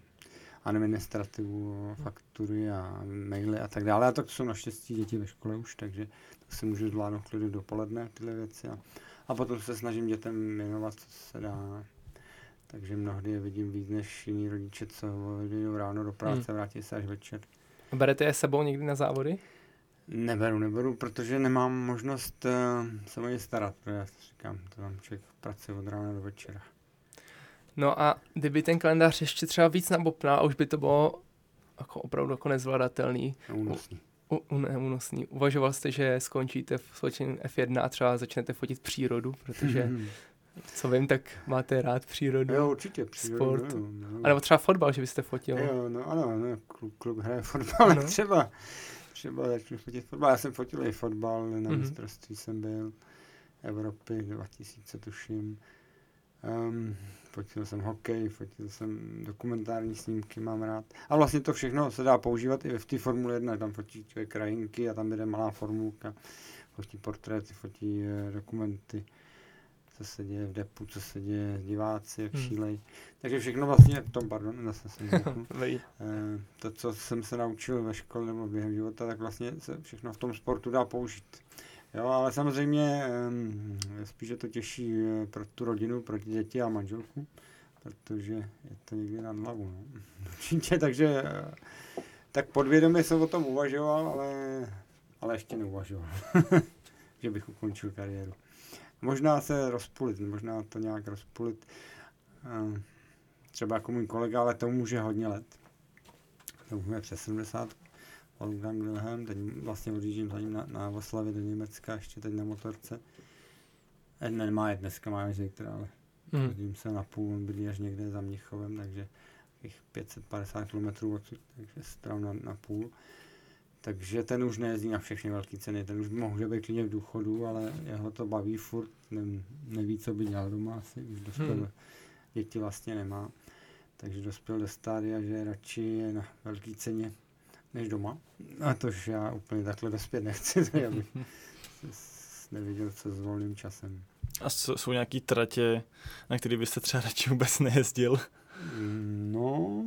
administrativu, faktury a maily a tak dále. A tak jsou naštěstí děti ve škole už, takže to si můžu zvládnout klidu dopoledne, tyhle věci. A, A potom se snažím dětem věnovat, co se dá. Takže mnohdy je vidím víc než jiný rodiče, co jdou ráno do práce, hmm. vrátí se až večer. Berete je sebou někdy na závody? Neberu, neberu, protože nemám možnost uh, se o ně starat, protože já říkám, to tam člověk pracuje od rána do večera. No a kdyby ten kalendář ještě třeba víc nabopnal, už by to bylo jako opravdu jako nezvladatelný. Neúnosný. U, u, neúnosný. Uvažoval jste, že skončíte v fotění F1 a třeba začnete fotit přírodu, protože co vím, tak máte rád přírodu. Jo, určitě, přírodu. Sport. Jo, no. A nebo třeba fotbal, že byste fotil. Jo, no ano, no, klub, klub hraje fotbal, no. třeba. Třeba začnu fotit fotbal. Já jsem fotil i fotbal, na Mhm. mm-hmm. mistrovství jsem byl, Evropy 2000 tuším. Um, fotil jsem hokej, fotil jsem dokumentární snímky, mám rád. A vlastně to všechno se dá používat i v té Formule 1, tam fotí krajinky a tam jde malá formulka, fotí portréty, fotí eh, dokumenty, co se děje v depu, co se děje s diváci, jak Hmm. hmm. šílej. Takže všechno vlastně, v tom, pardon, zase jsem (laughs) řekl. Eh, to, co jsem se naučil ve škole nebo během života, tak vlastně se všechno v tom sportu dá použít. Jo, ale samozřejmě em, spíš je to těžší eh, pro tu rodinu, pro děti a manželku, protože je to někdy nad hlavu. No. Určitě, (laughs) takže eh, tak podvědomě jsem o tom uvažoval, ale, ale ještě neuvažoval, (laughs) že bych ukončil kariéru. Možná se rozpulit, možná to nějak rozpulit. Třeba jako můj kolega, ale to může hodně let. To už je přes 70. Wolfgang Wilhelm, teď vlastně odjíždím za ním na, na Oslavě do Německa, ještě teď na motorce. Ne, nemá je dneska, má je zítra, ale Hmm. Jezdím se na půl, on bydlí až někde za Mnichovem, takže takových 550 km odsud, takže stranu na, na půl. Takže ten už nejezdí na všechny velké ceny, ten už může být klidně v důchodu, ale jeho to baví furt, ne, neví, co by dělal doma asi, už dospěl, hmm. děti vlastně nemá. Takže dospěl do stádia, že radši je na velké ceně než doma. A tož já úplně takhle dospět nechci, (laughs) tak abych s- (laughs) nevěděl, co s volným časem. A jsou jsou nějaký tratě, na který byste třeba radši vůbec nejezdil? Mm, No,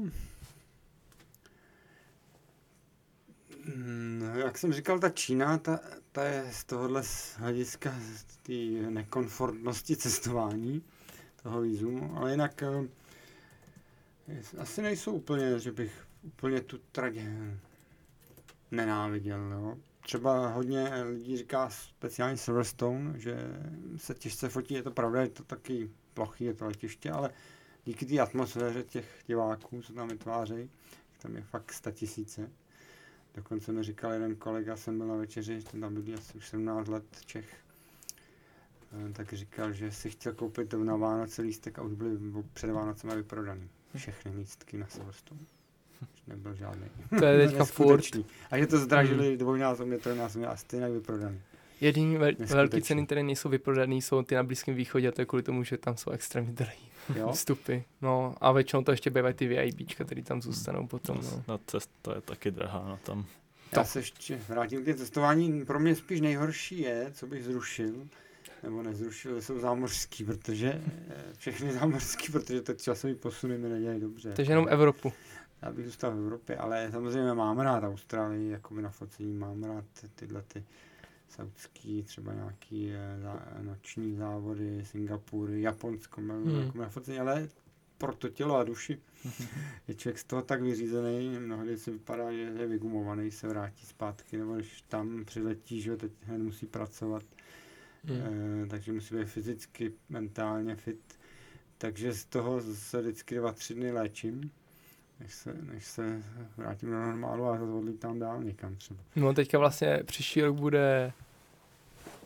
Mm, jak jsem říkal, ta Čína, ta, ta je z tohohle z hlediska z té nekomfortnosti cestování, toho výzumu, ale jinak eh, asi nejsou úplně, že bych úplně tu trať nenáviděl. Jo. Třeba hodně lidí říká speciálně Silverstone, že se těžce fotí, je to pravda, je to taky plochý, je to letiště, ale díky té atmosféře těch diváků, co tam vytvářejí, tam je fakt sta tisíce. Dokonce mi říkal jeden kolega, jsem byl na večeři, ten tam bydlí asi už 17 let, Čech, eh, tak říkal, že si chtěl koupit na Vánoce lístek a už byly před Vánocem vyprodaný. Všechny lístky na Silverstone. Nebyl žádný. To je teďka furt. A že to zdražili dvojnásobně, trojnásobně a stejně vyprodaný. Jediný vel, Neskutečný. velký ceny, které nejsou vyprodané, jsou ty na Blízkém východě, a to je kvůli tomu, že tam jsou extrémně drahý Jo? (laughs) vstupy. No a většinou to ještě bývají ty VIPčka, které tam zůstanou potom. No. No, cest, to je taky drahá, no tam. Já se ještě vrátím k té cestování. Pro mě spíš nejhorší je, co bych zrušil, nebo nezrušil, jsou zámořský, protože eh, všechny (laughs) zámořský, protože to časový posuny mi nedělají dobře. Takže jenom Evropu. Já bych zůstal v Evropě, ale samozřejmě mám rád Austrálii, jako na focení, mám rád ty- tyhle ty saudský, třeba nějaký eh, zá, noční závody, Singapur, Japonsko, mám Hmm. jako na focení, ale pro to tělo a duši (laughs) je člověk z toho tak vyřízený, mnohdy si vypadá, že je vygumovaný, se vrátí zpátky, nebo když tam přiletí, že teď hned musí pracovat, Hmm. Eh, takže musí být fyzicky, mentálně fit. Takže z toho se vždycky dva, tři dny léčím, než se, než se vrátím do normálu a odlítám dál někam třeba. No teďka vlastně příští rok bude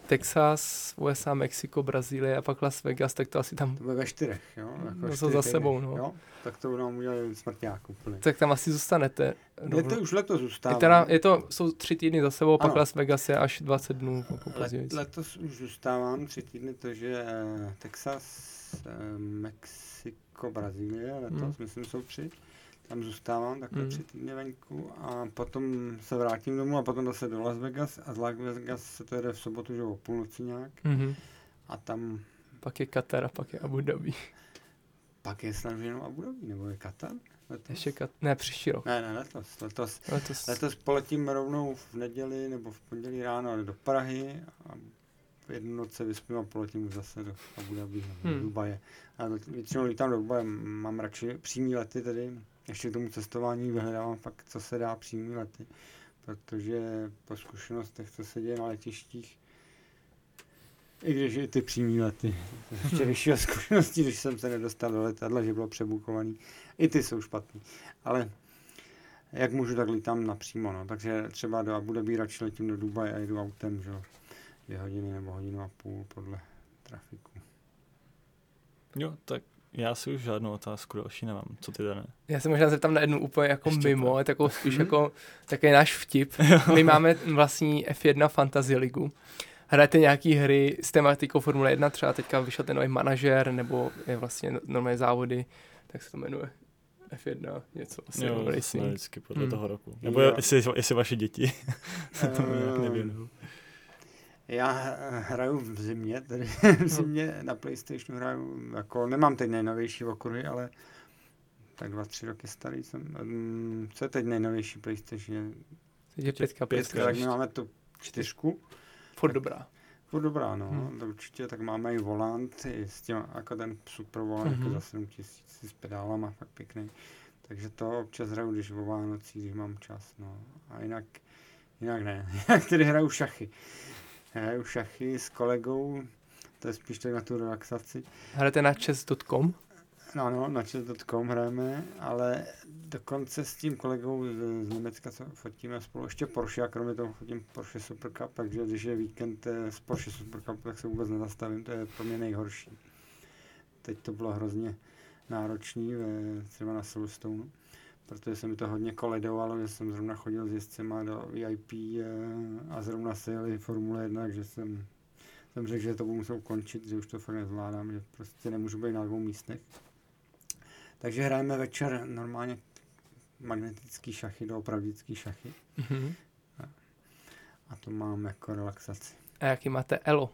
Texas, USA, Mexiko, Brazílie a pak Las Vegas, tak to asi tam, To bude ve čtyřech, jo? Jako No čtyři za týdny, sebou, no. Jo? Tak to nám udělali smrťák úplně. tak tam asi zůstanete. Je to už letos je zůstává. teda, je to, jsou tři týdny za sebou, pak Ano. Las Vegas je až 20 dnů jako Let, letos už zůstávám tři týdny, takže eh, Texas, eh, Mexiko, Brazílie, letos Hmm. myslím jsou tři. Tam zůstávám takhle Hmm. tři týdny venku a potom se vrátím domů a potom zase do Las Vegas a z Las Vegas se to jede v sobotu, že o půlnoci nějak Mhm. a tam Pak je Katar a pak je Abu Dhabi. pak je snad jenom Abu Dhabi, nebo je Katar? Letos? Ještě Kat... Ne, příští rok. Ne, ne, letos, letos. Letos. Letos poletím rovnou v neděli nebo v pondělí ráno do Prahy a jednu noc se vyspím a poletím zase do Abu Dhabi, Hmm. do Dubaje. A většinou lítám do Dubaje, mám radši přímý lety tedy, ještě k tomu cestování vyhledávám fakt, co se dá přímý lety, protože po zkušenostech, co se děje na letištích, i když i ty přímý lety, ještě vyšší (laughs) zkušenosti, když jsem se nedostal do letadla, že bylo přebukovaný, i ty jsou špatný. Ale jak můžu, tak lítám napřímo, no. takže třeba do Abu Dhabi radši letím do Dubaje a jedu autem, že jo, dvě hodiny nebo hodinu a půl podle trafiku. Jo, tak já si už žádnou otázku další nemám. Co ty, Dané? Já se možná zeptám na jednu úplně jako Ještě mimo, je takovou spíš Mhm. jako takový náš vtip. (laughs) My máme vlastní F1 Fantasy ligu. Hrajete nějaký hry s tematikou Formule 1, třeba teďka vyšel ten nový manažer, nebo je vlastně no- nové závody, tak se to jmenuje F1, něco vlastně Jo, racing. vždycky podle Hmm. toho roku. Nebo Jo. jestli, jestli vaše děti (laughs) se tomu nějak Ehm, nevěnují. Já hraju v zimě, tedy (laughs) v zimě na Playstationu hraju, jako nemám teď nejnovější okruhy, ale tak dva, tři roky starý jsem. Mm, Co je teď nejnovější Playstation? Je pětka, Pětka, pětka, tak my máme tu čtyřku. furt dobrá. Furt dobrá, no, Hmm. to určitě, tak máme i volant, i s tím, jako ten super volant, Mhm. jako za 7000 s pedálama, fakt pěkný. Takže to občas hraju, když o Vánocích, když mám čas, no. A jinak, jinak ne. (laughs) Jinak tedy hraju šachy. Hraju šachy s kolegou, to je spíš tak na tu relaxaci. Hrajete na chess.com? No, no, na chess.com hrajeme, ale dokonce s tím kolegou z, z Německa, co fotíme spolu, ještě Porsche, a kromě toho fotím Porsche Super Cup, takže když je víkend eh, z Porsche Super Cup, tak se vůbec nezastavím, to je pro mě nejhorší. Teď to bylo hrozně náročný, ve, třeba na Silverstone, protože se mi to hodně koledovalo, že jsem zrovna chodil s jezdcema do VIP eh, a zrovna se jeli Formule 1, takže jsem, jsem řekl, že to budu muset ukončit, že už to fakt nezvládám, že prostě nemůžu být na dvou místech. Takže hrajeme večer normálně magnetický šachy, doopravdický šachy Mhm. a to mám jako relaxaci. A jaký máte elo?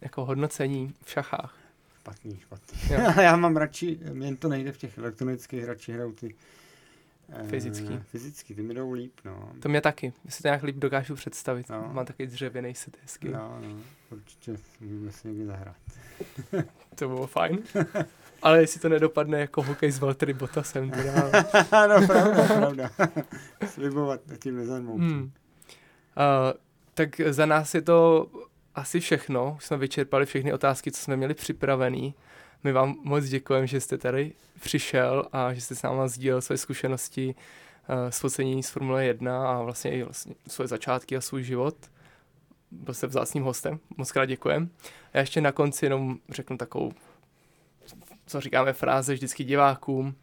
Jako hodnocení v šachách. Špatný, špatný. Jo. (laughs) Já mám radši, jen to nejde v těch elektronických, radši hraju ty eh, Fyzický. Fyzický, ty mi jdou líp, no. To mě taky, já si to nějak líp dokážu představit. No. Mám takový dřevěný set hezky. No, no, určitě můžeme si někdy zahrát. (laughs) To bylo fajn. Ale jestli to nedopadne jako hokej s Valtteri Bottasem, teda... (laughs) no, pravda, pravda. (laughs) Slibovat tím nezarmou. hmm. uh, tak za nás je to asi všechno. Už jsme vyčerpali všechny otázky, co jsme měli připravený. My vám moc děkujeme, že jste tady přišel a že jste s náma sdílel své zkušenosti uh, z focení z Formule 1 a vlastně i vlastně svoje začátky a svůj život. Byl jste vzácným hostem, moc krát děkujem. Já ještě na konci jenom řeknu takovou, co říkáme fráze vždycky divákům.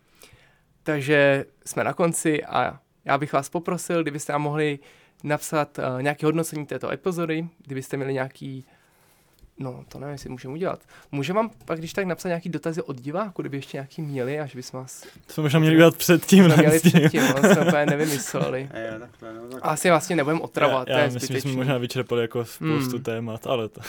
Takže jsme na konci a já bych vás poprosil, kdybyste nám mohli napsat uh, nějaké hodnocení této epizody, kdybyste měli nějaký No, to nevím, jestli můžeme udělat. Můžeme vám pak, když tak napsat nějaký dotazy od diváku, kdyby ještě nějaký měli, až bychom vás To jsme možná měli udělat předtím. jsme měli (laughs) předtím, no, jsme úplně nevymysleli. (laughs) Jo, takhle, no, tak A asi vlastně nebudeme otravovat, já, to já je myslím, že jsme možná vyčerpali jako spoustu Hmm. témat, ale to,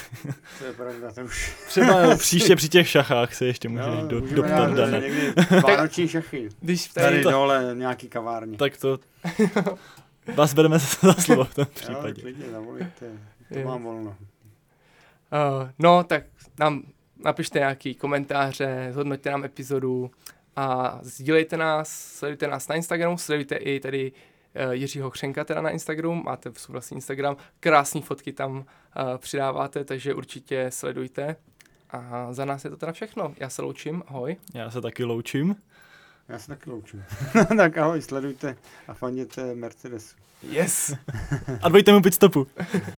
to je pravda, to už. (laughs) třeba příště při těch šachách se ještě může Jo, do, můžeme doptat někdy vánoční šachy. Když Tady tady, to- dole nějaký kavárně. Tak to vás bereme za slovo v tom Jo, případě. klidně zavolíte, to Jo. mám volno. Uh, no, tak nám napište nějaký komentáře, zhodnoťte nám epizodu a sdílejte nás, sledujte nás na Instagramu, sledujte i tady uh, Jiřího Křenka teda na Instagramu, máte svůj vlastní Instagram, krásné fotky tam uh, přidáváte, takže určitě sledujte. A za nás je to teda všechno. Já se loučím, ahoj. Já se taky loučím. Já se taky loučím. (laughs) tak ahoj, sledujte a fanděte Mercedesu. Yes! A dvojte mu pit stopu. (laughs)